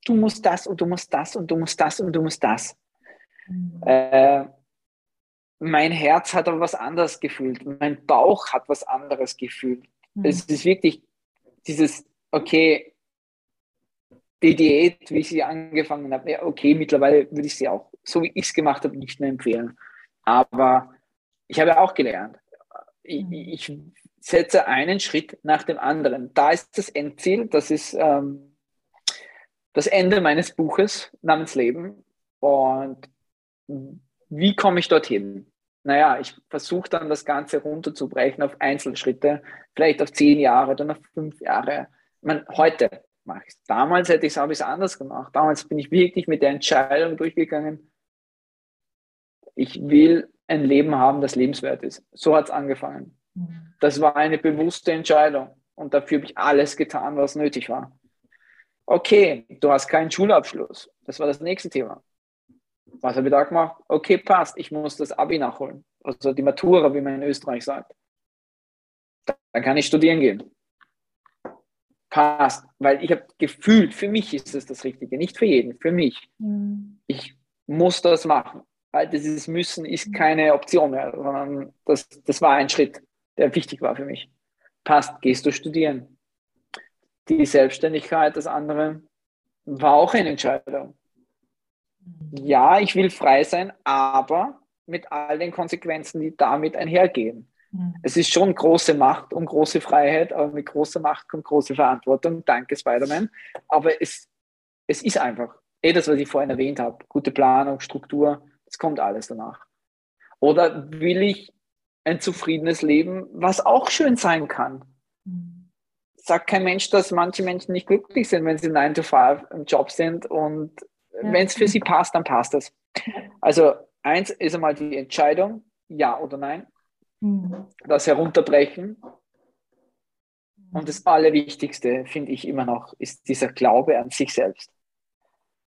Du musst das und du musst das und du musst das und du musst das. Mhm. Äh, mein Herz hat aber was anderes gefühlt. Mein Bauch hat was anderes gefühlt. Mhm. Es ist wirklich dieses, okay, die Diät, wie ich sie angefangen habe, ja, okay, mittlerweile würde ich sie auch, so wie ich es gemacht habe, nicht mehr empfehlen. Aber ich habe auch gelernt, ich, mhm. ich setze einen Schritt nach dem anderen. Da ist das Endziel, das ist, ähm, das Ende meines Buches namens Leben. Und wie komme ich dorthin? Naja, ich versuche dann das Ganze runterzubrechen auf Einzelschritte, vielleicht auf zehn Jahre, dann auf fünf Jahre. Ich meine, heute mache ich es. Damals hätte ich es aber anders gemacht. Damals bin ich wirklich mit der Entscheidung durchgegangen, ich will ein Leben haben, das lebenswert ist. So hat es angefangen. Das war eine bewusste Entscheidung und dafür habe ich alles getan, was nötig war. Okay, du hast keinen Schulabschluss. Das war das nächste Thema. Was habe ich da gemacht? Okay, passt, ich muss das Abi nachholen. Also die Matura, wie man in Österreich sagt. Dann kann ich studieren gehen. Passt, weil ich habe gefühlt, für mich ist es das Richtige, nicht für jeden, für mich. Mhm. Ich muss das machen. Weil dieses Müssen ist mhm. keine Option mehr, sondern das, das war ein Schritt, der wichtig war für mich. Passt, gehst du studieren. Die Selbstständigkeit, das andere, war auch eine Entscheidung ja, ich will frei sein, aber mit all den Konsequenzen, die damit einhergehen. Mhm. Es ist schon große Macht und große Freiheit, aber mit großer Macht kommt große Verantwortung. Danke, Spider-Man. Aber es, es ist einfach, eh das, was ich vorhin erwähnt habe, gute Planung, Struktur, es kommt alles danach. Oder will ich ein zufriedenes Leben, was auch schön sein kann? Mhm. Sagt kein Mensch, dass manche Menschen nicht glücklich sind, wenn sie 9 to 5 im Job sind und ja. Wenn es für sie passt, dann passt es. Also eins ist einmal die Entscheidung, ja oder nein. Mhm. Das Herunterbrechen. Und das Allerwichtigste, finde ich immer noch, ist dieser Glaube an sich selbst.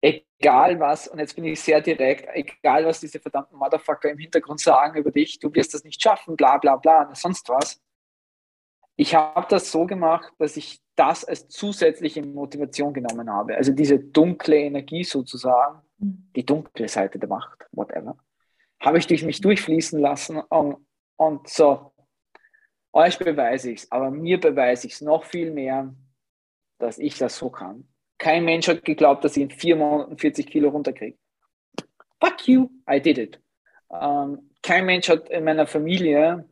Egal was, und jetzt bin ich sehr direkt, egal was diese verdammten Motherfucker im Hintergrund sagen über dich, du wirst das nicht schaffen, bla bla bla, sonst was. Ich habe das so gemacht, dass ich das als zusätzliche Motivation genommen habe. Also diese dunkle Energie sozusagen, mhm. die dunkle Seite der Macht, whatever, habe ich durch mich durchfließen lassen und, und so, euch beweise ich es, aber mir beweise ich es noch viel mehr, dass ich das so kann. Kein Mensch hat geglaubt, dass ich in vier Monaten 40 Kilo runterkriege. Fuck you, I did it. Ähm, kein Mensch hat in meiner Familie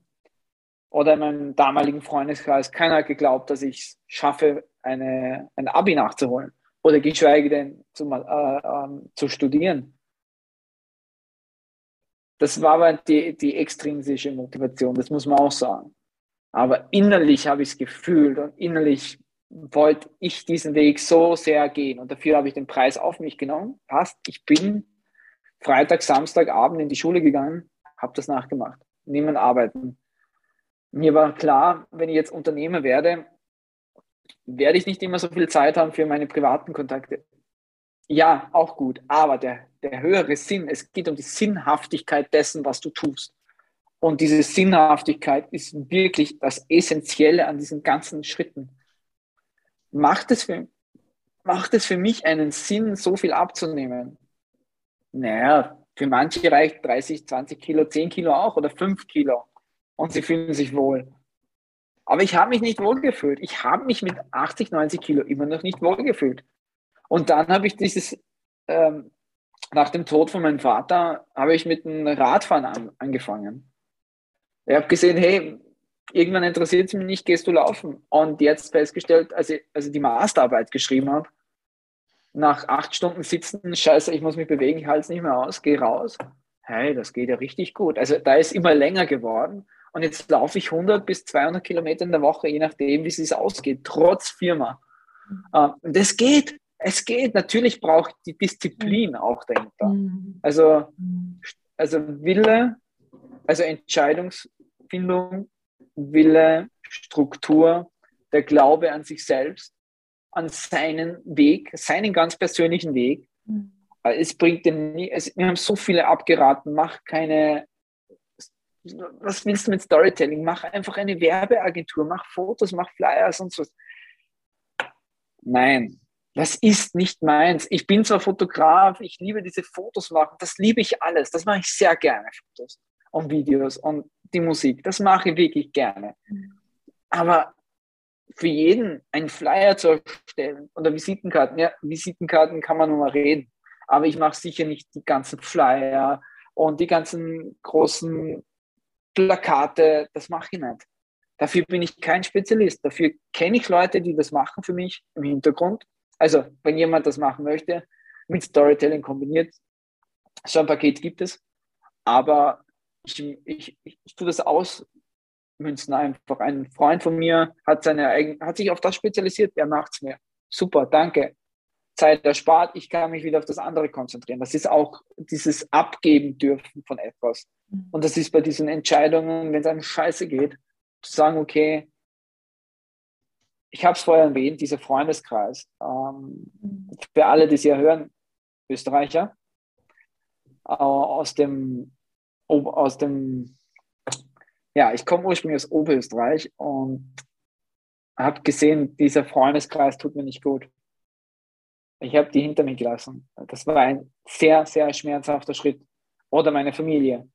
oder in meinem damaligen Freundeskreis, keiner hat geglaubt, dass ich es schaffe, eine, ein Abi nachzuholen oder geschweige denn zu, äh, äh, zu studieren. Das war aber die, die extrinsische Motivation, das muss man auch sagen. Aber innerlich habe ich es gefühlt und innerlich wollte ich diesen Weg so sehr gehen und dafür habe ich den Preis auf mich genommen. Passt, ich bin Freitag, Samstagabend in die Schule gegangen, habe das nachgemacht. Niemand arbeiten mir war klar, wenn ich jetzt Unternehmer werde, werde ich nicht immer so viel Zeit haben für meine privaten Kontakte. Ja, auch gut, aber der, der höhere Sinn, es geht um die Sinnhaftigkeit dessen, was du tust. Und diese Sinnhaftigkeit ist wirklich das Essentielle an diesen ganzen Schritten. Macht es für, macht es für mich einen Sinn, so viel abzunehmen? Naja, für manche reicht 30, 20 Kilo, 10 Kilo auch oder 5 Kilo und sie fühlen sich wohl. Aber ich habe mich nicht wohlgefühlt. Ich habe mich mit 80, 90 Kilo immer noch nicht wohlgefühlt. Und dann habe ich dieses, ähm, nach dem Tod von meinem Vater, habe ich mit dem Radfahren an, angefangen. Ich habe gesehen, hey, irgendwann interessiert es mich nicht, gehst du laufen? Und jetzt festgestellt, als ich, als ich die Masterarbeit geschrieben habe, nach acht Stunden sitzen, scheiße, ich muss mich bewegen, ich halte es nicht mehr aus, gehe raus. Hey, das geht ja richtig gut. Also da ist immer länger geworden und jetzt laufe ich 100 bis 200 Kilometer in der Woche, je nachdem, wie es sich ausgeht, trotz Firma. Mhm. das geht, es geht. Natürlich braucht die Disziplin auch dahinter. Mhm. Also, mhm. also Wille, also Entscheidungsfindung, Wille, Struktur, der Glaube an sich selbst, an seinen Weg, seinen ganz persönlichen Weg. Es bringt den nie, es, wir haben so viele abgeraten, mach keine was willst du mit Storytelling? Mach einfach eine Werbeagentur, mach Fotos, mach Flyers und so. Nein, das ist nicht meins. Ich bin zwar Fotograf, ich liebe diese Fotos machen, das liebe ich alles. Das mache ich sehr gerne, Fotos und Videos und die Musik. Das mache ich wirklich gerne. Aber für jeden einen Flyer zu erstellen oder Visitenkarten, ja, Visitenkarten kann man nur mal reden. Aber ich mache sicher nicht die ganzen Flyer und die ganzen großen Plakate, das mache ich nicht. Dafür bin ich kein Spezialist. Dafür kenne ich Leute, die das machen für mich im Hintergrund. Also, wenn jemand das machen möchte, mit Storytelling kombiniert, so ein Paket gibt es. Aber ich, ich, ich, tue das ausmünzen einfach. Ein Freund von mir hat, seine eigen, hat sich auf das spezialisiert, der macht es mir. Super, danke. Zeit erspart, ich kann mich wieder auf das andere konzentrieren. Das ist auch dieses Abgeben dürfen von etwas. Mhm. Und das ist bei diesen Entscheidungen, wenn es einem scheiße geht, zu sagen, okay, ich habe es vorher erwähnt, dieser Freundeskreis. Ähm, für alle, die es ja hören, Österreicher, äh, aus dem, aus dem, ja, ich komme ursprünglich aus Oberösterreich und habe gesehen, dieser Freundeskreis tut mir nicht gut. Ich habe die hinter mir gelassen. Das war ein sehr, sehr schmerzhafter Schritt. Oder meine Familie.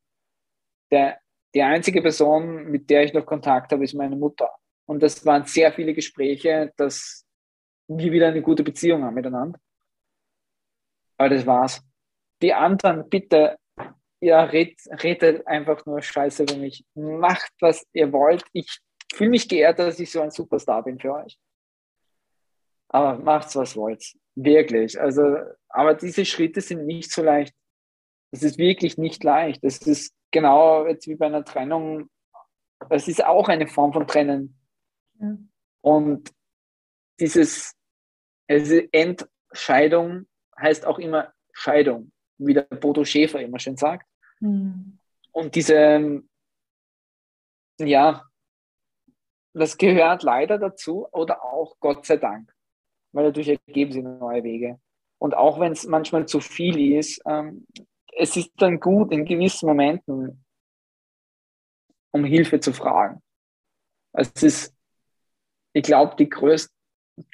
Der, die einzige Person, mit der ich noch Kontakt habe, ist meine Mutter. Und das waren sehr viele Gespräche, dass wir wieder eine gute Beziehung haben miteinander. Aber das war's. Die anderen, bitte, ja, red, redet einfach nur Scheiße über mich. Macht, was ihr wollt. Ich fühle mich geehrt, dass ich so ein Superstar bin für euch. Aber macht's, was wollt. Wirklich. Also, aber diese Schritte sind nicht so leicht. Das ist wirklich nicht leicht. Das ist genau jetzt wie bei einer Trennung. Das ist auch eine Form von Trennen. Ja. Und dieses also Entscheidung heißt auch immer Scheidung, wie der Bodo Schäfer immer schön sagt. Mhm. Und diese, ja, das gehört leider dazu oder auch Gott sei Dank weil dadurch ergeben sich neue Wege. Und auch wenn es manchmal zu viel ist, ähm, es ist dann gut, in gewissen Momenten um Hilfe zu fragen. Es ist, ich glaube, die größte,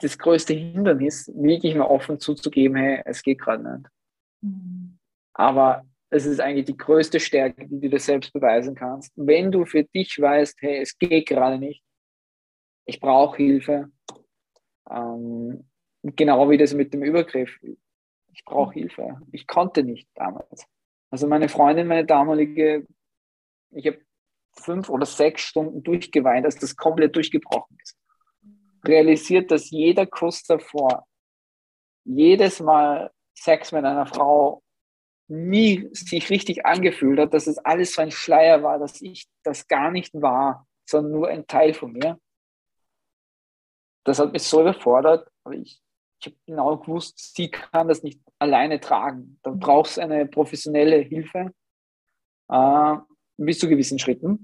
das größte Hindernis, wirklich mal offen zuzugeben, hey, es geht gerade nicht. Mhm. Aber es ist eigentlich die größte Stärke, die du dir selbst beweisen kannst. Wenn du für dich weißt, hey, es geht gerade nicht, ich brauche Hilfe, ähm, Genau wie das mit dem Übergriff. Ich brauche Hilfe. Ich konnte nicht damals. Also meine Freundin, meine damalige, ich habe fünf oder sechs Stunden durchgeweint, als das komplett durchgebrochen ist. Realisiert, dass jeder Kuss davor, jedes Mal Sex mit einer Frau nie sich richtig angefühlt hat, dass es alles so ein Schleier war, dass ich das gar nicht war, sondern nur ein Teil von mir. Das hat mich so überfordert, aber ich ich habe genau gewusst, sie kann das nicht alleine tragen. Da brauchst du eine professionelle Hilfe äh, bis zu gewissen Schritten.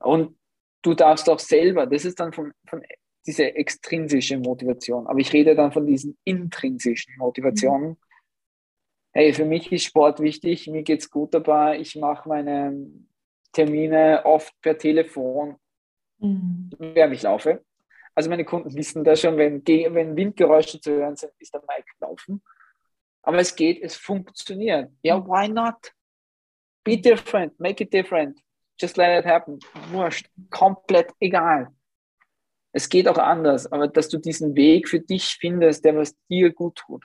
Und du darfst auch selber, das ist dann von, von diese extrinsische Motivation, aber ich rede dann von diesen intrinsischen Motivationen. Mhm. Hey, für mich ist Sport wichtig, mir geht es gut dabei, ich mache meine Termine oft per Telefon, mhm. während ich laufe. Also meine Kunden wissen das schon, wenn, wenn Windgeräusche zu hören sind, ist der Mic laufen. Aber es geht, es funktioniert. Ja, why not? Be different, make it different. Just let it happen. Wurscht, komplett egal. Es geht auch anders, aber dass du diesen Weg für dich findest, der was dir gut tut.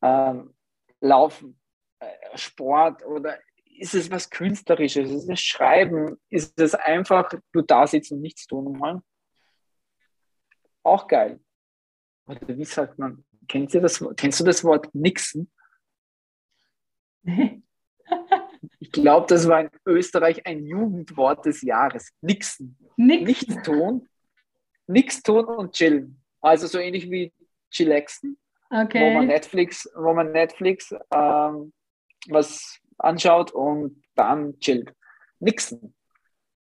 Ähm, Laufen, äh, Sport oder ist es was Künstlerisches? Ist es Schreiben? Ist es einfach, du da sitzen und nichts tun wollen? Auch geil. Oder wie sagt man, kennt ihr das, kennst du das Wort Nixen? ich glaube, das war in Österreich ein Jugendwort des Jahres. Nixen. Nixen. Nichts tun. Nichts tun und chillen. Also so ähnlich wie chillaxen, okay. wo man Netflix, wo man Netflix ähm, was anschaut und dann chillt. Nixen.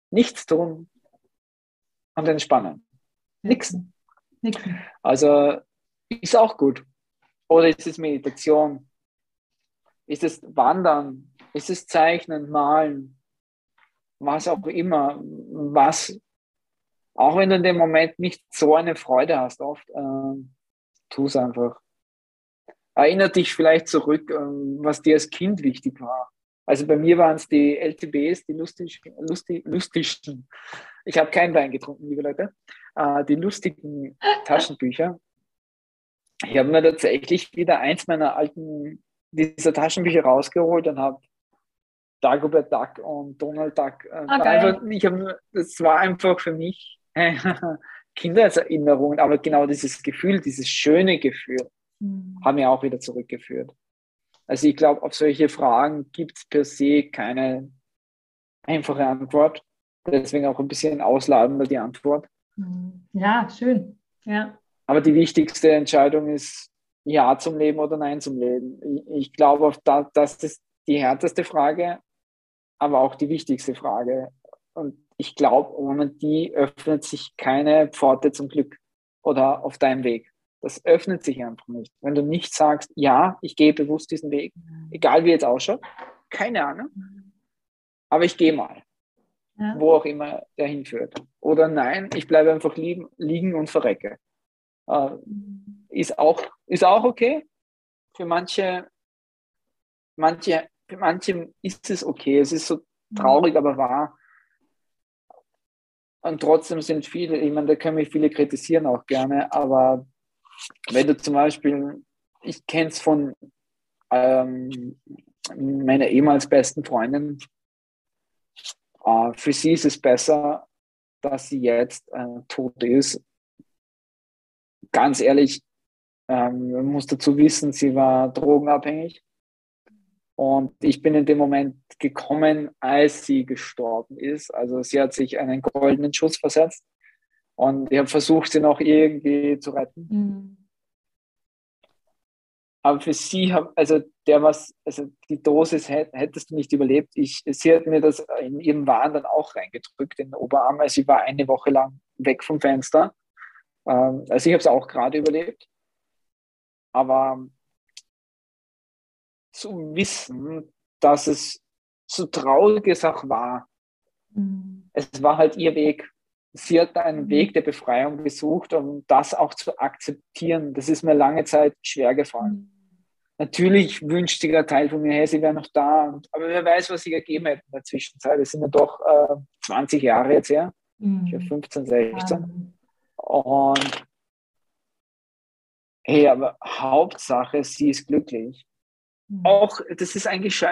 Nichts tun und entspannen. Nixen. Nixen. Also ist auch gut. Oder ist es Meditation? Ist es Wandern? Ist es Zeichnen, Malen? Was auch immer. Was, auch wenn du in dem Moment nicht so eine Freude hast, oft, äh, tu es einfach. Erinner dich vielleicht zurück, äh, was dir als Kind wichtig war. Also bei mir waren es die LTBs, die lustig, lustig, lustigsten. Ich habe keinen Wein getrunken, liebe Leute äh, die lustigen Taschenbücher. Ich habe mir tatsächlich wieder eins meiner alten dieser Taschenbücher rausgeholt und habe Dagobert Duck und Donald Duck. Äh, okay. einfach, ich hab, das war einfach für mich Kindheitserinnerungen, aber genau dieses Gefühl, dieses schöne Gefühl, mhm. haben wir auch wieder zurückgeführt. Also ich glaube, auf solche Fragen gibt es per se keine einfache Antwort. Deswegen auch ein bisschen ausladender die Antwort. Mhm. Ja, schön. Ja. Aber die wichtigste Entscheidung ist Ja zum Leben oder Nein zum Leben. Ich, glaube, das, das ist die härteste Frage, aber auch die wichtigste Frage. Und ich glaube, ohne die öffnet sich keine Pforte zum Glück oder auf deinem Weg. Das öffnet sich einfach nicht. Wenn du nicht sagst, ja, ich gehe bewusst diesen Weg, egal wie jetzt ausschaut, keine Ahnung, aber ich gehe mal, ja. wo auch immer der hinführt. Oder nein, ich bleibe einfach liegen, liegen und verrecke. Äh, ist, auch, ist auch okay. Für manche, manche, für manche ist es okay. Es ist so traurig, aber wahr. Und trotzdem sind viele, ich meine, da können mich viele kritisieren auch gerne, aber wenn du zum Beispiel, ich kenne es von ähm, meiner ehemals besten Freundin, äh, für sie ist es besser, dass sie jetzt äh, tot ist. Ganz ehrlich, ähm, man muss dazu wissen, sie war drogenabhängig. Und ich bin in dem Moment gekommen, als sie gestorben ist. Also sie hat sich einen goldenen Schuss versetzt. Und ich habe versucht, sie noch irgendwie zu retten. Mhm. Aber für sie, hab, also der was, also die Dosis hättest du nicht überlebt. Ich, sie hat mir das in ihrem Wahn dann auch reingedrückt in den Oberarm. Also sie war eine Woche lang weg vom Fenster. Ähm, also ich habe es auch gerade überlebt. Aber zu wissen, dass es so traurig es auch war, mhm. es war halt ihr Weg. Sie hat einen mhm. Weg der Befreiung gesucht, um das auch zu akzeptieren. Das ist mir lange Zeit schwer gefallen. Mhm. Natürlich wünscht sich ein Teil von mir, hey, sie wäre noch da. Aber wer weiß, was sich ergeben hätte in der Zwischenzeit. Es sind ja doch äh, 20 Jahre jetzt her. Mhm. Ich habe 15, 16. Mhm. Und hey, aber Hauptsache, sie ist glücklich. Mhm. Auch, das ist eigentlich,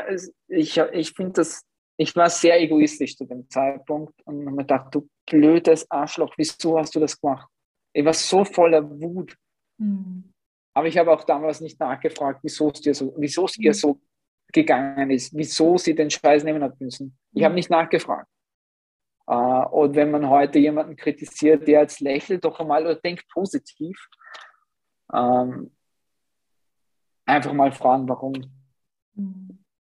ich, ich finde das, ich war sehr egoistisch zu dem Zeitpunkt und habe mir gedacht, du blödes Arschloch, wieso hast du das gemacht? Ich war so voller Wut. Mhm. Aber ich habe auch damals nicht nachgefragt, wieso es dir so, wieso es ihr mhm. so gegangen ist, wieso sie den Scheiß nehmen hat müssen. Ich habe mhm. nicht nachgefragt. Uh, und wenn man heute jemanden kritisiert, der jetzt lächelt doch einmal oder denkt positiv, ähm, einfach mal fragen, warum.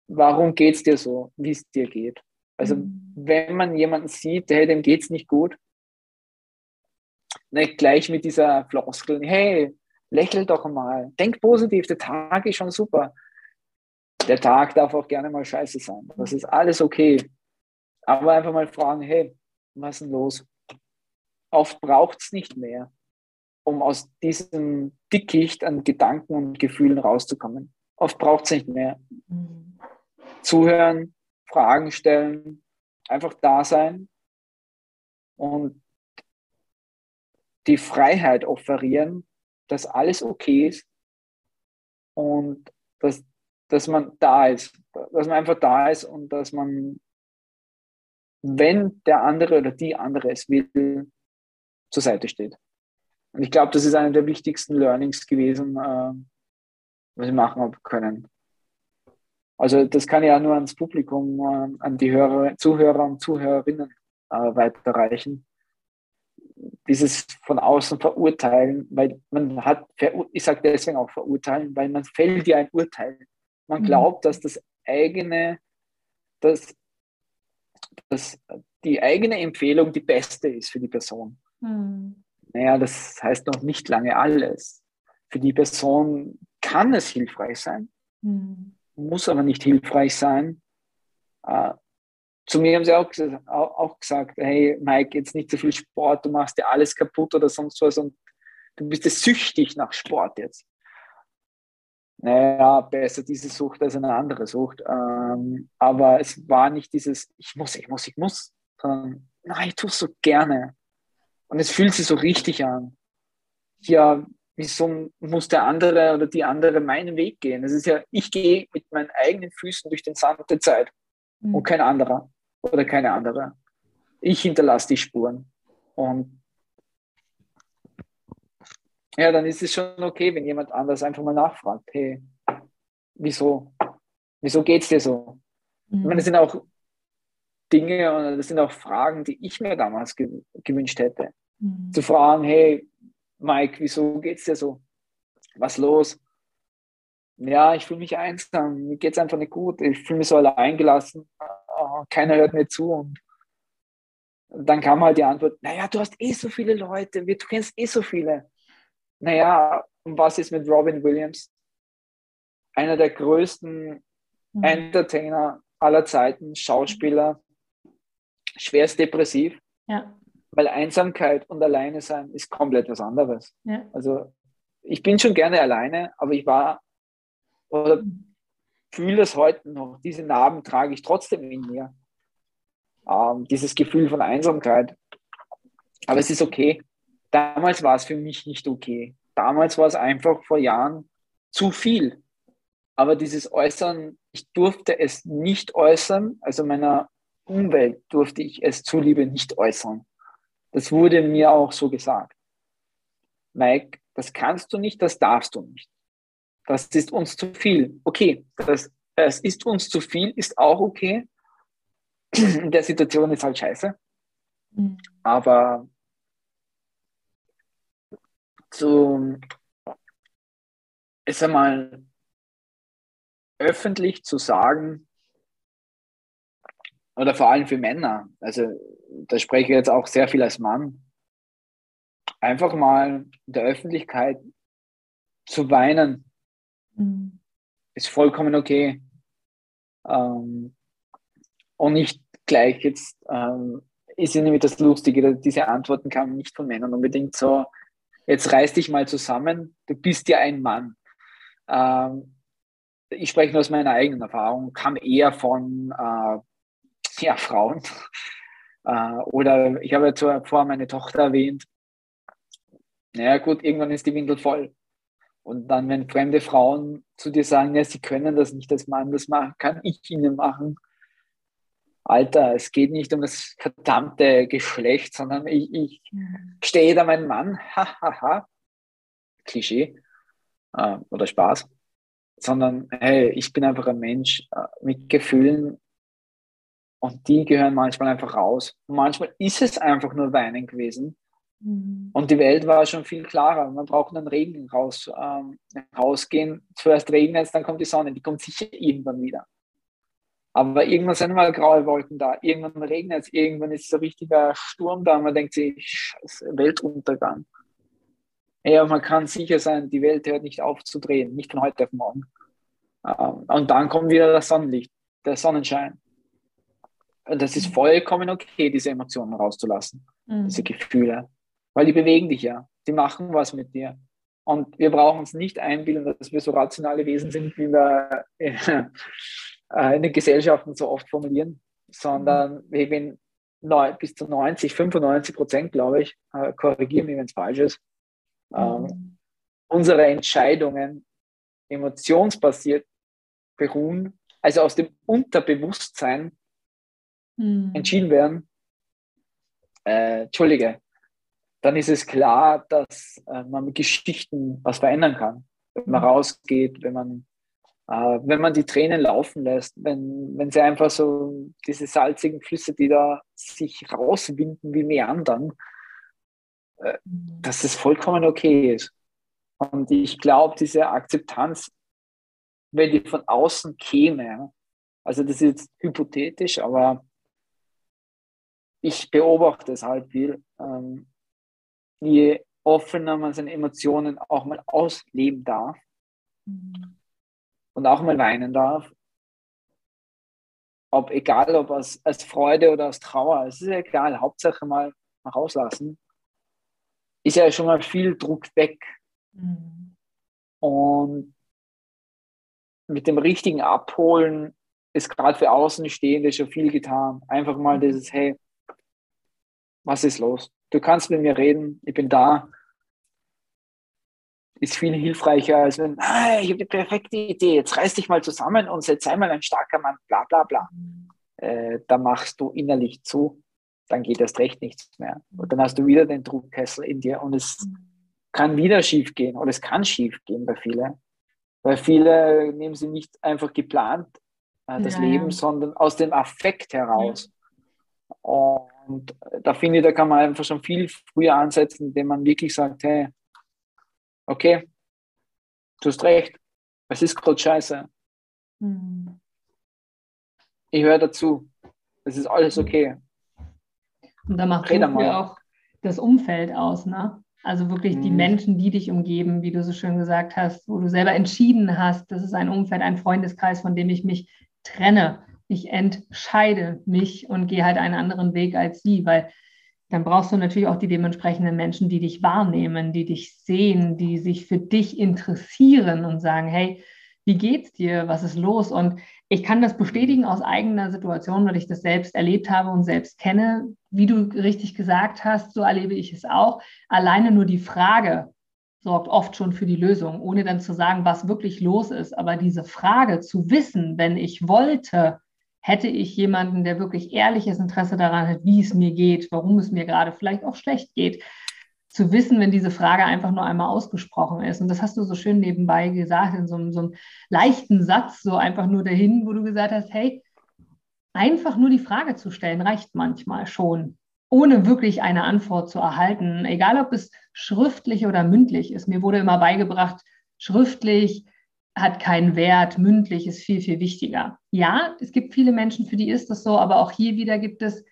Warum geht es dir so, wie es dir geht? Also, mhm. wenn man jemanden sieht, hey, dem geht es nicht gut, nicht gleich mit dieser Floskel, hey, lächel doch mal, denk positiv, der Tag ist schon super. Der Tag darf auch gerne mal scheiße sein. Das ist alles okay. Aber einfach mal fragen, hey, was ist denn los? Oft braucht es nicht mehr um aus diesem Dickicht an Gedanken und Gefühlen rauszukommen. Oft braucht es nicht mehr. Mhm. Zuhören, Fragen stellen, einfach da sein und die Freiheit offerieren, dass alles okay ist und dass, dass man da ist, dass man einfach da ist und dass man, wenn der andere oder die andere es will, zur Seite steht. Und ich glaube, das ist eine der wichtigsten Learnings gewesen, äh, was ich machen habe können. Also das kann ich auch nur ans Publikum, äh, an die Hörer, Zuhörer und Zuhörerinnen äh, weiterreichen. Dieses von außen verurteilen, weil man hat, ich sage deswegen auch verurteilen, weil man fällt ja ein Urteil. Man mhm. glaubt, dass das eigene, dass, dass die eigene Empfehlung die beste ist für die Person. Mhm naja, das heißt noch nicht lange alles. Für die Person kann es hilfreich sein, mhm. muss aber nicht hilfreich sein. Äh, zu mir haben sie auch, auch, gesagt, hey Mike, jetzt nicht so viel Sport, du machst dir alles kaputt oder sonst was und du bist ja süchtig nach Sport jetzt. Naja, besser diese Sucht als eine andere Sucht. Ähm, aber es war nicht dieses, ich muss, ich muss, ich muss, sondern nein, ich tue es so gerne. Und es fühlt sich so richtig an. Ja, wieso muss der andere oder die andere meinen Weg gehen? Das ist ja, ich gehe mit meinen eigenen Füßen durch den Sand der Zeit mhm. und kein anderer oder keine andere. Ich hinterlasse die Spuren. Und ja, dann ist es schon okay, wenn jemand anders einfach mal nachfragt, hey, wieso? Wieso geht es dir so? Mhm. Ich meine, das sind auch Dinge und das sind auch Fragen, die ich mir damals ge gewünscht hätte. Mhm. Zu fragen, hey, Mike, wieso geht es dir so? Was los? Ja, ich fühle mich einsam, mir geht es einfach nicht gut, ich fühle mich so allein gelassen, oh, keiner hört mir zu. Und dann kam halt die Antwort, naja, du hast eh so viele Leute, du kennst eh so viele. Naja, und was ist mit Robin Williams? Einer der größten mhm. Entertainer aller Zeiten, Schauspieler, schwerst depressiv. Ja. Weil Einsamkeit und Alleine sein ist komplett was anderes. Ja. Also ich bin schon gerne alleine, aber ich war oder fühle es heute noch. Diese Narben trage ich trotzdem in mir. Ähm, dieses Gefühl von Einsamkeit. Aber es ist okay. Damals war es für mich nicht okay. Damals war es einfach vor Jahren zu viel. Aber dieses Äußern, ich durfte es nicht äußern, also meiner Umwelt durfte ich es zuliebe nicht äußern. Das wurde mir auch so gesagt. Mike, das kannst du nicht, das darfst du nicht. Das ist uns zu viel. Okay, das, es ist uns zu viel, ist auch okay. In der Situation ist halt scheiße. Mhm. Aber zu, ist einmal öffentlich zu sagen, oder vor allem für Männer, also da spreche ich jetzt auch sehr viel als Mann, einfach mal in der Öffentlichkeit zu weinen, mhm. ist vollkommen okay. Ähm, und nicht gleich jetzt, ähm, ist ja nämlich das Lustige, diese Antworten kamen nicht von Männern unbedingt so, jetzt reiß dich mal zusammen, du bist ja ein Mann. Ähm, ich spreche nur aus meiner eigenen Erfahrung, kam eher von äh, ja, Frauen. Äh, oder ich habe ja zuvor meine Tochter erwähnt. Naja, gut, irgendwann ist die Windel voll. Und dann, wenn fremde Frauen zu dir sagen, ja, sie können das nicht als Mann, das machen, kann ich ihnen machen. Alter, es geht nicht um das verdammte Geschlecht, sondern ich, ich stehe da mein Mann, hahaha, Klischee äh, oder Spaß, sondern hey, ich bin einfach ein Mensch äh, mit Gefühlen und die gehören manchmal einfach raus. Und manchmal ist es einfach nur Weinen gewesen. Mhm. Und die Welt war schon viel klarer. Man braucht einen Regen raus, ähm, rausgehen. Zuerst regnet es, dann kommt die Sonne. Die kommt sicher irgendwann wieder. Aber irgendwann sind mal graue Wolken da. Irgendwann regnet es. Irgendwann ist so ein richtiger Sturm da. Und man denkt sich, Scheiße, Weltuntergang. Ja, man kann sicher sein, die Welt hört nicht auf zu drehen. Nicht von heute auf morgen. Ähm, und dann kommt wieder das Sonnenlicht, der Sonnenschein. Und das ist mhm. vollkommen okay, diese Emotionen rauszulassen, mhm. diese Gefühle. Weil die bewegen dich ja, die machen was mit dir. Und wir brauchen uns nicht einbilden, dass wir so rationale Wesen sind, wie wir in den Gesellschaften so oft formulieren, sondern wir bin bis zu 90, 95 Prozent, glaube ich, äh, korrigieren mich, wenn es falsch ist, ähm, mhm. unsere Entscheidungen emotionsbasiert beruhen, also aus dem Unterbewusstsein mhm. entschieden werden, äh, Entschuldige, dann ist es klar, dass äh, man mit Geschichten was verändern kann. Wenn man mhm. rausgeht, wenn man, äh, wenn man die Tränen laufen lässt, wenn, wenn sie einfach so diese salzigen Flüsse, die da sich rauswinden wie Meandern, äh, mhm. dass es vollkommen okay ist. Und ich glaube, diese Akzeptanz, wenn die von außen käme, also das ist jetzt hypothetisch, aber ich beobachte es halt viel, ähm, je offener man seine Emotionen auch mal ausleben darf mhm. und auch mal weinen darf, ob egal ob aus, als Freude oder aus Trauer, es ist ja egal, Hauptsache mal, rauslassen, ist ja schon mal viel Druck weg. Mhm. Und mit dem richtigen Abholen ist gerade für Außenstehende schon viel getan. Einfach mal mhm. dieses, hey, was ist los? Du kannst mit mir reden, ich bin da. Ist viel hilfreicher, als wenn, ah, ich habe die perfekte Idee, jetzt reiß dich mal zusammen und setz einmal ein starker Mann, bla bla bla. Äh, da machst du innerlich zu, dann geht erst recht nichts mehr. Und dann hast du wieder den Druckkessel in dir und es kann wieder schief gehen oder es kann schief gehen bei vielen. Weil viele nehmen sie nicht einfach geplant, äh, das ja, Leben, ja. sondern aus dem Affekt heraus. Ja. Und da finde ich, da kann man einfach schon viel früher ansetzen, indem man wirklich sagt, hey, okay, du hast recht, es ist gerade scheiße. Mhm. Ich höre dazu. Es ist alles okay. Und da macht so auch das Umfeld aus, ne? Also wirklich die mhm. Menschen, die dich umgeben, wie du so schön gesagt hast, wo du selber entschieden hast, das ist ein Umfeld, ein Freundeskreis, von dem ich mich trenne. Ich entscheide mich und gehe halt einen anderen Weg als sie, weil dann brauchst du natürlich auch die dementsprechenden Menschen, die dich wahrnehmen, die dich sehen, die sich für dich interessieren und sagen, hey, wie geht's dir? Was ist los? Und ich kann das bestätigen aus eigener Situation, weil ich das selbst erlebt habe und selbst kenne. Wie du richtig gesagt hast, so erlebe ich es auch. Alleine nur die Frage sorgt oft schon für die Lösung, ohne dann zu sagen, was wirklich los ist. Aber diese Frage zu wissen, wenn ich wollte, hätte ich jemanden, der wirklich ehrliches Interesse daran hat, wie es mir geht, warum es mir gerade vielleicht auch schlecht geht, zu wissen, wenn diese Frage einfach nur einmal ausgesprochen ist. Und das hast du so schön nebenbei gesagt, in so einem, so einem leichten Satz, so einfach nur dahin, wo du gesagt hast, hey, einfach nur die Frage zu stellen, reicht manchmal schon, ohne wirklich eine Antwort zu erhalten, egal ob es schriftlich oder mündlich ist. Mir wurde immer beigebracht, schriftlich hat keinen Wert, mündlich ist viel, viel wichtiger. Ja, es gibt viele Menschen, für die ist das so, aber auch hier wieder gibt es,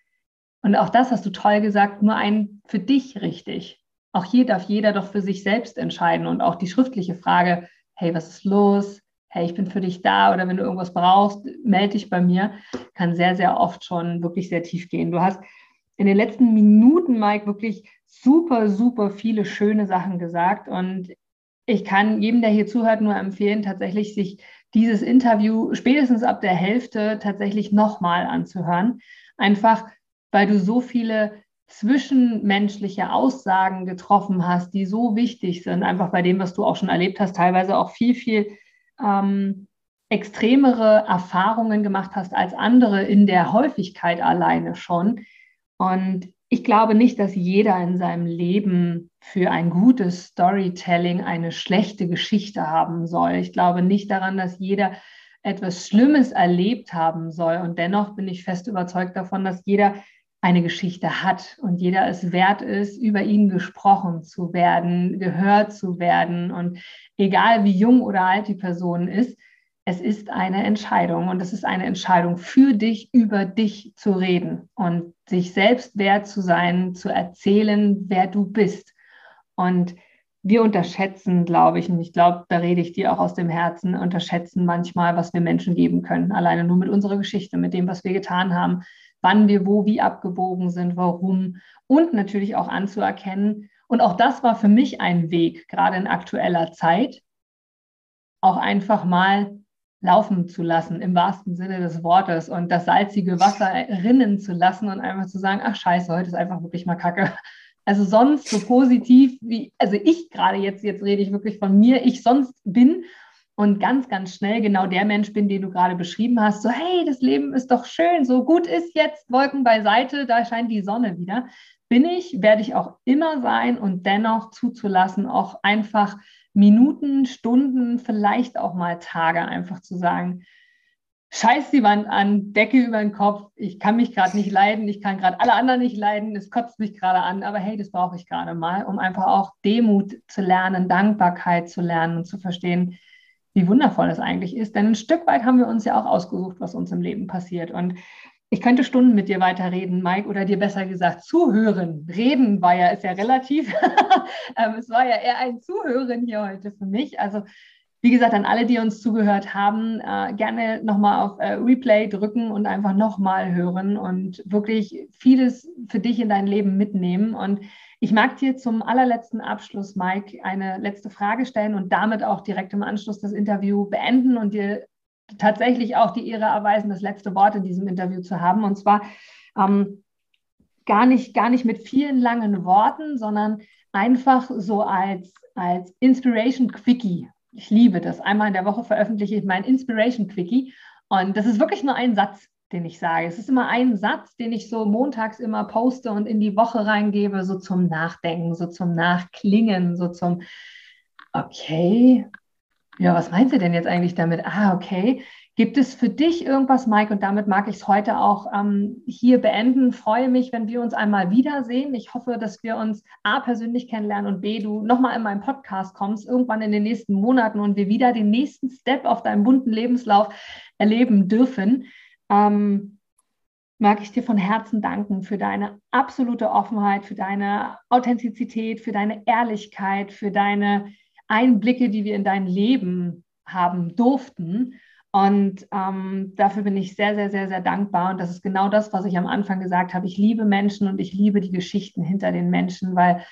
und auch das hast du toll gesagt, nur ein für dich richtig. Auch hier darf jeder doch für sich selbst entscheiden und auch die schriftliche Frage, hey, was ist los? Hey, ich bin für dich da oder wenn du irgendwas brauchst, melde dich bei mir, kann sehr, sehr oft schon wirklich sehr tief gehen. Du hast in den letzten Minuten, Mike, wirklich super, super viele schöne Sachen gesagt und ich kann jedem, der hier zuhört, nur empfehlen, tatsächlich sich dieses Interview spätestens ab der Hälfte tatsächlich nochmal anzuhören. Einfach, weil du so viele zwischenmenschliche Aussagen getroffen hast, die so wichtig sind, einfach bei dem, was du auch schon erlebt hast, teilweise auch viel, viel ähm, extremere Erfahrungen gemacht hast als andere in der Häufigkeit alleine schon. Und ich glaube nicht, dass jeder in seinem Leben für ein gutes Storytelling eine schlechte Geschichte haben soll. Ich glaube nicht daran, dass jeder etwas Schlimmes erlebt haben soll. Und dennoch bin ich fest überzeugt davon, dass jeder eine Geschichte hat und jeder es wert ist, über ihn gesprochen zu werden, gehört zu werden. Und egal wie jung oder alt die Person ist, es ist eine Entscheidung und es ist eine Entscheidung für dich, über dich zu reden und sich selbst wert zu sein, zu erzählen, wer du bist. Und wir unterschätzen, glaube ich, und ich glaube, da rede ich dir auch aus dem Herzen, unterschätzen manchmal, was wir Menschen geben können, alleine nur mit unserer Geschichte, mit dem, was wir getan haben, wann wir wo wie abgebogen sind, warum und natürlich auch anzuerkennen. Und auch das war für mich ein Weg, gerade in aktueller Zeit, auch einfach mal laufen zu lassen, im wahrsten Sinne des Wortes und das salzige Wasser rinnen zu lassen und einfach zu sagen, ach scheiße, heute ist einfach wirklich mal Kacke. Also sonst so positiv wie, also ich gerade jetzt, jetzt rede ich wirklich von mir, ich sonst bin und ganz, ganz schnell genau der Mensch bin, den du gerade beschrieben hast. So, hey, das Leben ist doch schön, so gut ist jetzt, Wolken beiseite, da scheint die Sonne wieder. Bin ich, werde ich auch immer sein und dennoch zuzulassen, auch einfach Minuten, Stunden, vielleicht auch mal Tage einfach zu sagen, scheiß die Wand an, Decke über den Kopf, ich kann mich gerade nicht leiden, ich kann gerade alle anderen nicht leiden, es kotzt mich gerade an, aber hey, das brauche ich gerade mal, um einfach auch Demut zu lernen, Dankbarkeit zu lernen und zu verstehen, wie wundervoll es eigentlich ist. Denn ein Stück weit haben wir uns ja auch ausgesucht, was uns im Leben passiert. Und ich könnte Stunden mit dir weiterreden, Mike, oder dir besser gesagt zuhören. Reden war ja, ist ja relativ. Ähm, es war ja eher ein Zuhören hier heute für mich. Also, wie gesagt, an alle, die uns zugehört haben, äh, gerne nochmal auf äh, Replay drücken und einfach nochmal hören und wirklich vieles für dich in dein Leben mitnehmen. Und ich mag dir zum allerletzten Abschluss, Mike, eine letzte Frage stellen und damit auch direkt im Anschluss das Interview beenden und dir tatsächlich auch die Ehre erweisen, das letzte Wort in diesem Interview zu haben. Und zwar ähm, gar, nicht, gar nicht mit vielen langen Worten, sondern einfach so als, als Inspiration Quickie. Ich liebe das. Einmal in der Woche veröffentliche ich mein Inspiration Quickie. Und das ist wirklich nur ein Satz. den ich sage. Es ist immer ein Satz, den ich so montags immer poste und in die Woche reingebe, so zum Nachdenken, so zum Nachklingen, so zum, okay, ja, was meinst du denn jetzt eigentlich damit? Ah, okay. Gibt es für dich irgendwas, Mike? Und damit mag ich es heute auch ähm, hier beenden. Freue mich, wenn wir uns einmal wiedersehen. Ich hoffe, dass wir uns A persönlich kennenlernen und B, du nochmal in meinen Podcast kommst, irgendwann in den nächsten Monaten und wir wieder den nächsten Step auf deinem bunten Lebenslauf erleben dürfen. Ähm, mag ich dir von Herzen danken für deine absolute Offenheit, für deine Authentizität, für deine Ehrlichkeit, für deine Einblicke, die wir in dein Leben haben durften. Und ähm, dafür bin ich sehr, sehr, sehr, sehr dankbar. Und das ist genau das, was ich am Anfang gesagt habe. Ich liebe Menschen und ich liebe die Geschichten hinter den Menschen, weil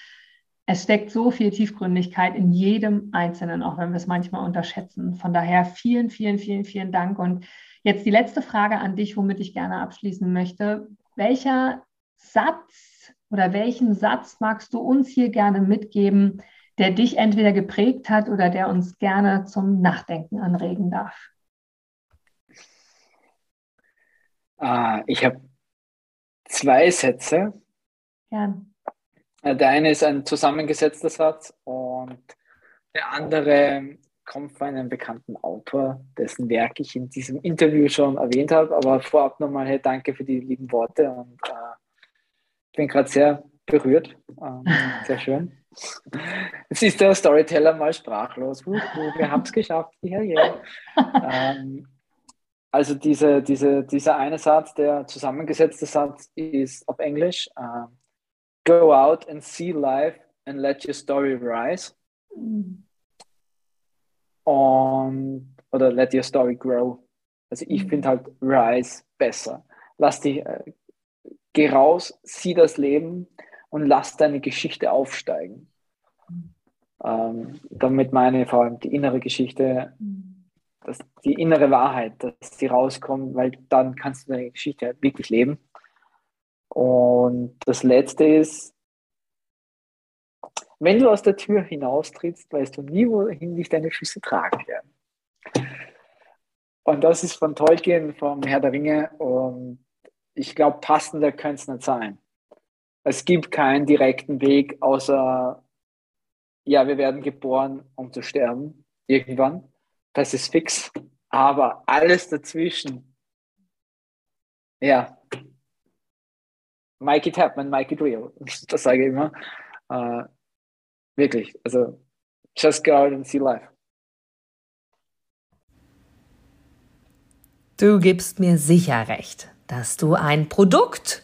es steckt so viel Tiefgründigkeit in jedem Einzelnen, auch wenn wir es manchmal unterschätzen. Von daher vielen, vielen, vielen, vielen Dank. Und jetzt die letzte Frage an dich, womit ich gerne abschließen möchte. Welcher Satz oder welchen Satz magst du uns hier gerne mitgeben, der dich entweder geprägt hat oder der uns gerne zum Nachdenken anregen darf? Ah, ich habe zwei Sätze. Gern. Äh, der eine ist ein zusammengesetzter Satz und der andere kommt von einem bekannten Autor, dessen Werk ich in diesem Interview schon erwähnt habe. Aber vorab nochmal, hey, danke für die lieben Worte und äh, ich bin gerade sehr berührt. Ähm, sehr schön. Jetzt ist der Storyteller mal sprachlos. Wir haben es geschafft. Ja, ja. Ähm, also diese, diese, dieser eine Satz, der zusammengesetzte Satz ist auf Englisch. Uh, Go out and see life and let your story rise. Und, oder let your story grow. Also ich mhm. finde halt rise besser. Lass dich, äh, geh raus, sieh das Leben und lass deine Geschichte aufsteigen. Ähm, damit meine vor allem die innere Geschichte. Dass die innere Wahrheit, dass die rauskommt, weil dann kannst du deine Geschichte halt wirklich leben. Und das Letzte ist, wenn du aus der Tür hinaustrittst, weißt du nie, wohin dich deine Füße tragen werden. Und das ist von Tolkien, vom Herr der Ringe. Und ich glaube, passender könnte es nicht sein. Es gibt keinen direkten Weg, außer, ja, wir werden geboren, um zu sterben, irgendwann das ist fix. Aber alles dazwischen, ja, make it happen, make it real. Das sage ich immer. Uh, wirklich, also just go out and see life. Du gibst mir sicher recht, dass du ein Produkt